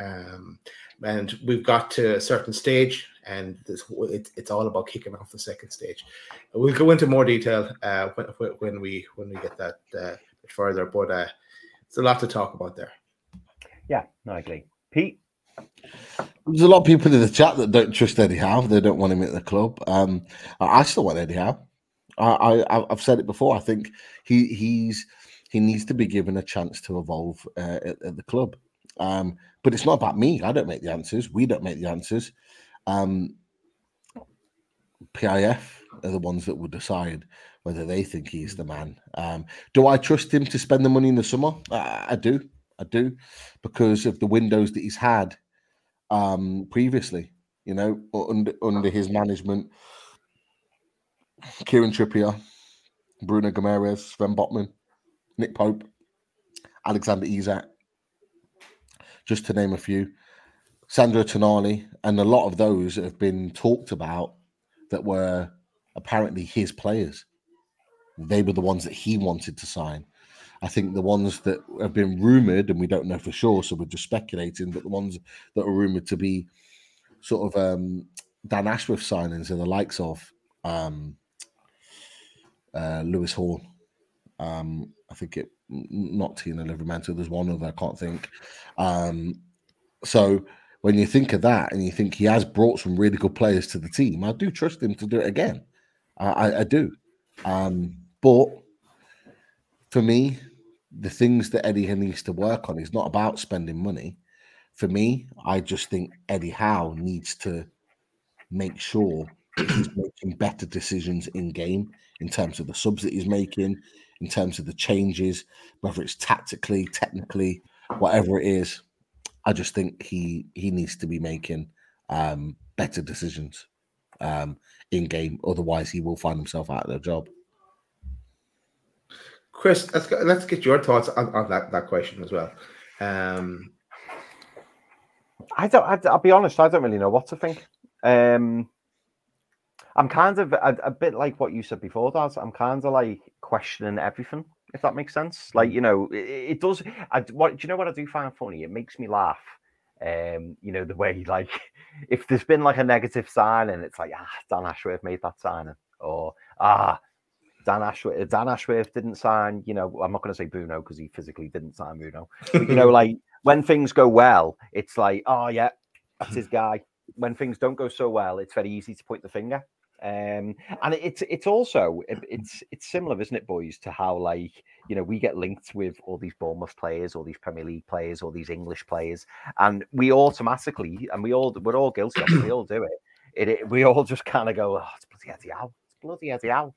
Um, and we've got to a certain stage, and this, it, it's all about kicking off the second stage. We'll go into more detail uh, when, when- when we when we get that uh, bit further, but uh, it's a lot to talk about there. Yeah, no, I agree. Pete, There's a lot of people in the chat that don't trust Eddie Howe. They don't want him at the club. Um, I I still want Eddie Howe. I, I I've said it before. I think he he's he needs to be given a chance to evolve uh, at, at the club. Um, but it's not about me. I don't make the answers. We don't make the answers. Um, PIF are the ones that will decide whether they think he's the man. Um, do I trust him to spend the money in the summer? I, I do. I do, because of the windows that he's had um, previously. You know, under under his management, Kieran Trippier, Bruno Guimarães, Sven Botman, Nick Pope, Alexander Isak, just to name a few. Sandro Tonali, and a lot of those have been talked about that were apparently his players. They were the ones that he wanted to sign. I think the ones that have been rumored, and we don't know for sure, so we're just speculating, but the ones that are rumored to be sort of um, Dan Ashworth signings are the likes of um, uh, Lewis Hall. Um, I think it, not Tino Livramento, there's one other, I can't think. Um, so when you think of that and you think he has brought some really good players to the team, I do trust him to do it again. I, I, I do. Um, but for me, the things that Eddie needs to work on is not about spending money. For me, I just think Eddie Howe needs to make sure he's making better decisions in game in terms of the subs that he's making, in terms of the changes, whether it's tactically, technically, whatever it is. I just think he he needs to be making um, better decisions um, in game. Otherwise, he will find himself out of the job. Chris, let's go, let's get your thoughts on, on that, that question as well. Um, I don't. I, will be honest. I don't really know what to think. Um, I'm kind of a, a, bit like what you said before, Daz. I'm kind of like questioning everything, if that makes sense. Like you know, it, it does. I, what do you know? What I do find funny? It makes me laugh. Um, you know the way like if there's been like a negative sign and it's like ah Dan Ashworth made that signing or ah Dan Ashworth, Dan Ashworth didn't sign, you know, I'm not going to say Bruno because he physically didn't sign Bruno. But, you know, like when things go well, it's like, oh, yeah, that's his guy. When things don't go so well, it's very easy to point the finger. Um, and it's it's also it's it's similar, isn't it, boys, to how like you know we get linked with all these Bournemouth players, all these Premier League players, all these English players, and we automatically and we all we're all guilty of it. We all do it. It, it we all just kind of go, oh, it's bloody Eddie Howe. It's bloody Eddie Howe.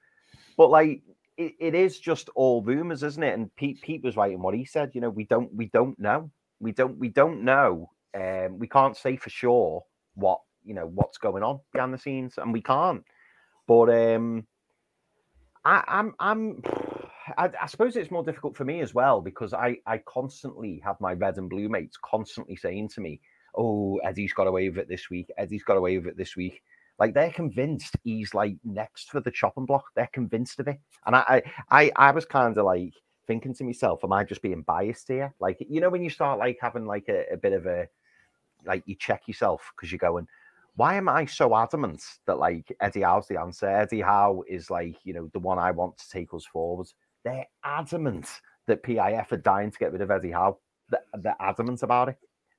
But like it, it is just all rumors, isn't it? And Pete Pete was right in what he said. You know, we don't we don't know. We don't we don't know. Um, we can't say for sure what you know what's going on behind the scenes, and we can't. But um, I, I'm I'm I, I, suppose it's more difficult for me as well because I I constantly have my red and blue mates constantly saying to me, "Oh, Eddie's got away with it this week. Eddie's got away with it this week." Like they're convinced he's like next for the chopping block. They're convinced of it. And I I I was kind of like thinking to myself, am I just being biased here? Like, you know, when you start like having like a, a bit of a like you check yourself because you're going, why am I so adamant that like Eddie Howe's the answer? Eddie Howe is like, you know, the one I want to take us forward. They're adamant that PIF are dying to get rid of Eddie Howe. They're, adamant about it.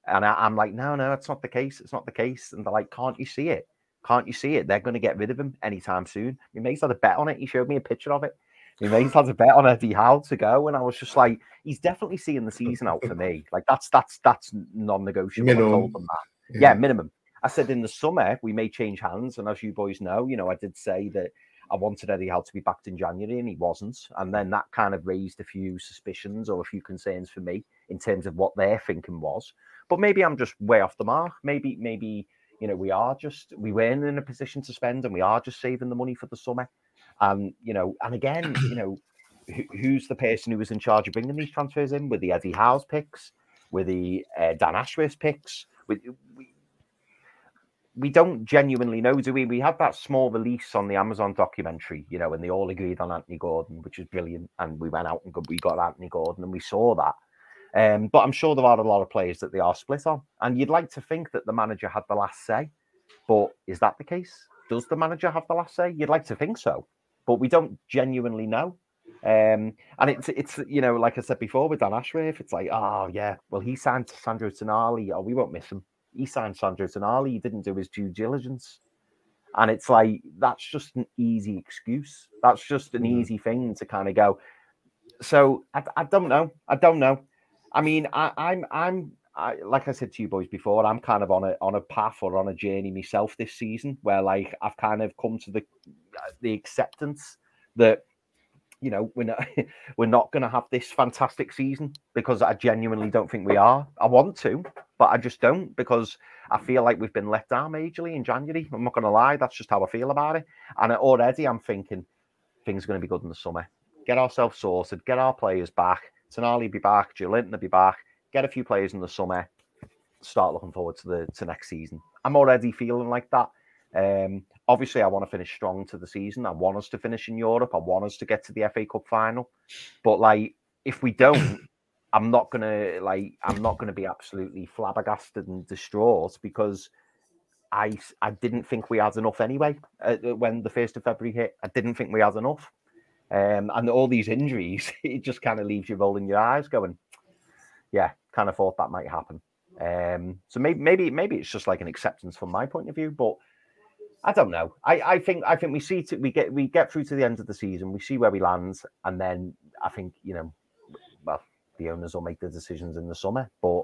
And I, am like, no, no, it's not the case. It's not the case. And they're like, can't you see it? Can't you see it? They're going to get rid of him anytime soon. My mate's had a bet on it. He showed me a picture of it. My mate's had a bet on Eddie Howe to go, and I was just like, he's definitely seeing the season out for me. Like that's that's that's non-negotiable. Minimum. I told them that. Yeah. yeah, minimum. I said in the summer we may change hands, and as you boys know, you know, I did say that I wanted Eddie Howe to be backed in January, and he wasn't. And then that kind of raised a few suspicions or a few concerns for me in terms of what their thinking was. But maybe I'm just way off the mark. Maybe, maybe you know, we are just we weren't in a position to spend, and we are just saving the money for the summer. And you know, and again, you know, who, who's the person who was in charge of bringing these transfers in? With the Eddie Howe's picks, with the uh, Dan Ashworth picks, we, we don't genuinely know, do we? We had that small release on the Amazon documentary, you know, and they all agreed on Anthony Gordon, which is brilliant. And we went out and we got Anthony Gordon, and we saw that. Um, but I'm sure there are a lot of players that they are split on. And you'd like to think that the manager had the last say. But is that the case? Does the manager have the last say? You'd like to think so. But we don't genuinely know. Um, and it's it's you know, like I said before with Dan Ashworth, it's like, oh yeah, well, he signed Sandro Tonali, oh, we won't miss him. He signed Sandro Tonali, he didn't do his due diligence. And it's like that's just an easy excuse. That's just an mm-hmm. easy thing to kind of go. So I, I don't know. I don't know. I mean, I, I'm I'm I, like I said to you boys before, I'm kind of on a on a path or on a journey myself this season where like I've kind of come to the the acceptance that you know we're not we're not going to have this fantastic season because I genuinely don't think we are. I want to, but I just don't because I feel like we've been let down majorly in January. I'm not going to lie, that's just how I feel about it. And already I'm thinking things are going to be good in the summer. Get ourselves sorted, get our players back Tonali be back, Joelinton will be back, get a few players in the summer, start looking forward to the to next season. I'm already feeling like that. Um, obviously, I want to finish strong to the season. I want us to finish in Europe. I want us to get to the FA Cup final. But like, if we don't, I'm not gonna like. I'm not gonna be absolutely flabbergasted and distraught because I I didn't think we had enough anyway. Uh, when the first of February hit, I didn't think we had enough. Um, and all these injuries, it just kind of leaves you rolling your eyes, going, "Yeah, kind of thought that might happen." Um, so maybe, maybe, maybe it's just like an acceptance from my point of view, but I don't know. I, I think, I think we see to, we get, we get through to the end of the season, we see where we land, and then I think you know, well, the owners will make the decisions in the summer, but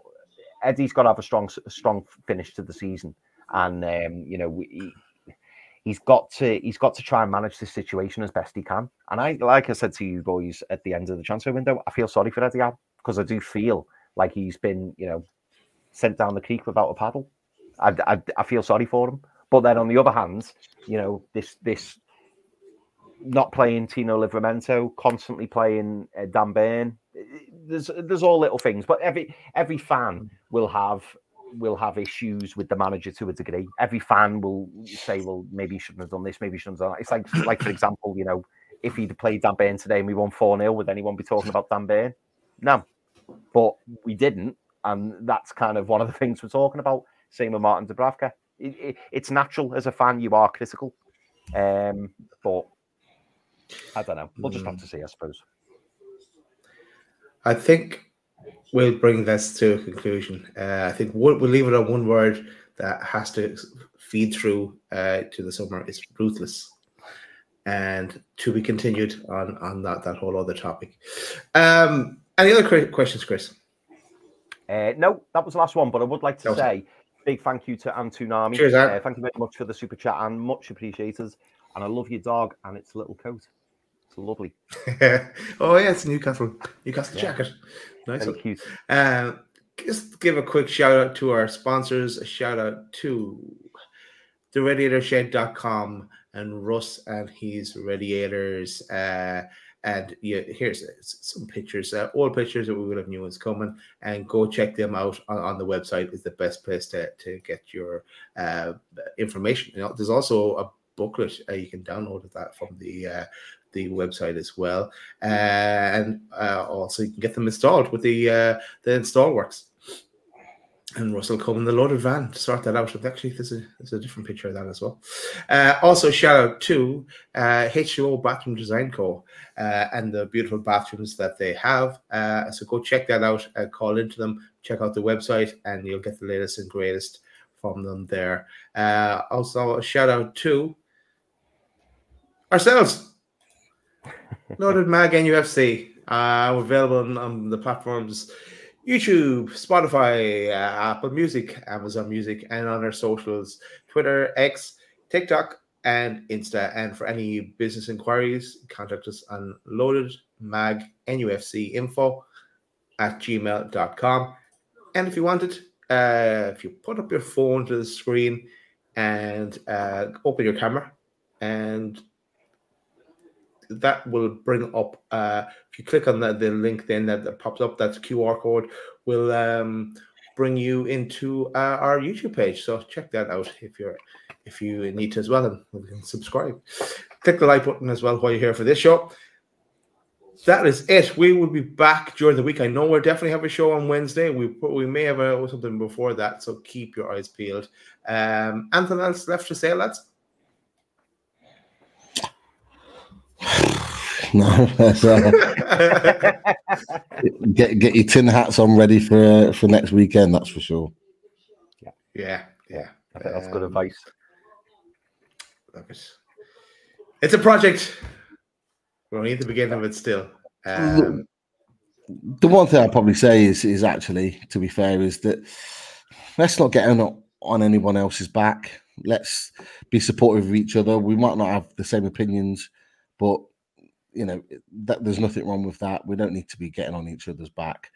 Eddie's got to have a strong, strong finish to the season, and um, you know, we, he's got to he's got to try and manage this situation as best he can. And I, like I said to you boys at the end of the transfer window, I feel sorry for Eddie because I do feel like he's been, you know, sent down the creek without a paddle. I, I, I feel sorry for him. But then on the other hand, you know, this this not playing Tino Livramento, constantly playing uh, Dan Burn. There's there's all little things, but every every fan will have will have issues with the manager to a degree. Every fan will say, "Well, maybe he shouldn't have done this. Maybe he shouldn't have done that." It's like like for example, you know, if he'd played Dan Burn today and we won four 0 would anyone be talking about Dan Burn? No, but we didn't, and that's kind of one of the things we're talking about. Same with Martin Dubravka. It, it, it's natural as a fan, you are critical, um, but I don't know. We'll just have to see, I suppose. I think we'll bring this to a conclusion. Uh, I think we'll, we'll leave it on one word that has to feed through uh, to the summer is ruthless, and to be continued on on that that whole other topic. Um, any other questions, Chris? Uh, no, that was the last one. But I would like to say big thank you to Antunami. Cheers, uh, thank you very much for the super chat and much appreciated. And I love your dog and its little coat. Lovely. oh yeah, it's Newcastle Newcastle yeah. jacket. Nice. Very cute. Uh, just give a quick shout out to our sponsors. A shout out to the radiatorshed.com and Russ and his radiators. Uh, and yeah, here's some pictures, uh, old pictures that we will have new ones coming, and go check them out on, on the website. Is the best place to, to get your uh, information. You know, there's also a booklet uh, you can download that from the uh, the website as well, and uh, also you can get them installed with the uh, the install works and Russell come in the loaded van to sort that out. Actually, there's a, there's a different picture of that as well. Uh, also, shout out to uh, H2O Bathroom Design Co. And the beautiful bathrooms that they have. So go check that out. Call into them, check out the website, and you'll get the latest and greatest from them there. Uh, also, a shout out to ourselves. Loaded Mag NUFC. Uh, we're available on, on the platforms YouTube, Spotify, uh, Apple Music, Amazon Music, and on our socials Twitter, X, TikTok, and Insta. And for any business inquiries, contact us on loaded mag nufc info at gmail.com. And if you wanted, uh, if you put up your phone to the screen and uh, open your camera and that will bring up uh, if you click on the, the link then that, that pops up that's qr code will um, bring you into uh, our youtube page so check that out if you're if you need to as well and can subscribe click the like button as well while you're here for this show that is it. We will be back during the week. I know we'll definitely have a show on Wednesday. We we may have a, something before that, so keep your eyes peeled. Um, anything else left to say, lads? No, get get your tin hats on ready for uh, for next weekend. That's for sure. Yeah, yeah, yeah. I think that's um, good advice. It's a project. We're only at the beginning of it still. Um, the one thing I'd probably say is is actually, to be fair, is that let's not get on, on anyone else's back. Let's be supportive of each other. We might not have the same opinions, but you know that there's nothing wrong with that. We don't need to be getting on each other's back.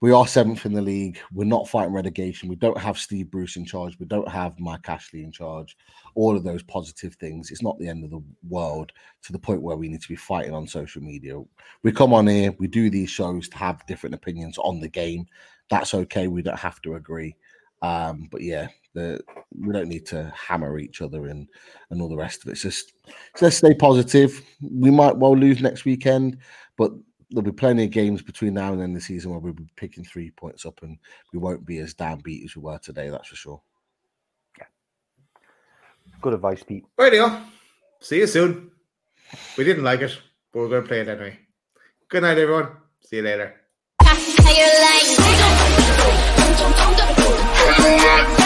We are seventh in the league. We're not fighting relegation. We don't have Steve Bruce in charge. We don't have Mike Ashley in charge. All of those positive things. It's not the end of the world to the point where we need to be fighting on social media. We come on here, we do these shows to have different opinions on the game. That's okay. We don't have to agree. Um, but yeah, the, we don't need to hammer each other and and all the rest of it. It's just so let's stay positive. We might well lose next weekend, but there'll be plenty of games between now and then the season where we'll be picking three points up and we won't be as downbeat as we were today, that's for sure. Yeah. Good advice, Pete. Radio. See you soon. We didn't like it, but we're going to play it anyway. Good night, everyone. See you later. How you like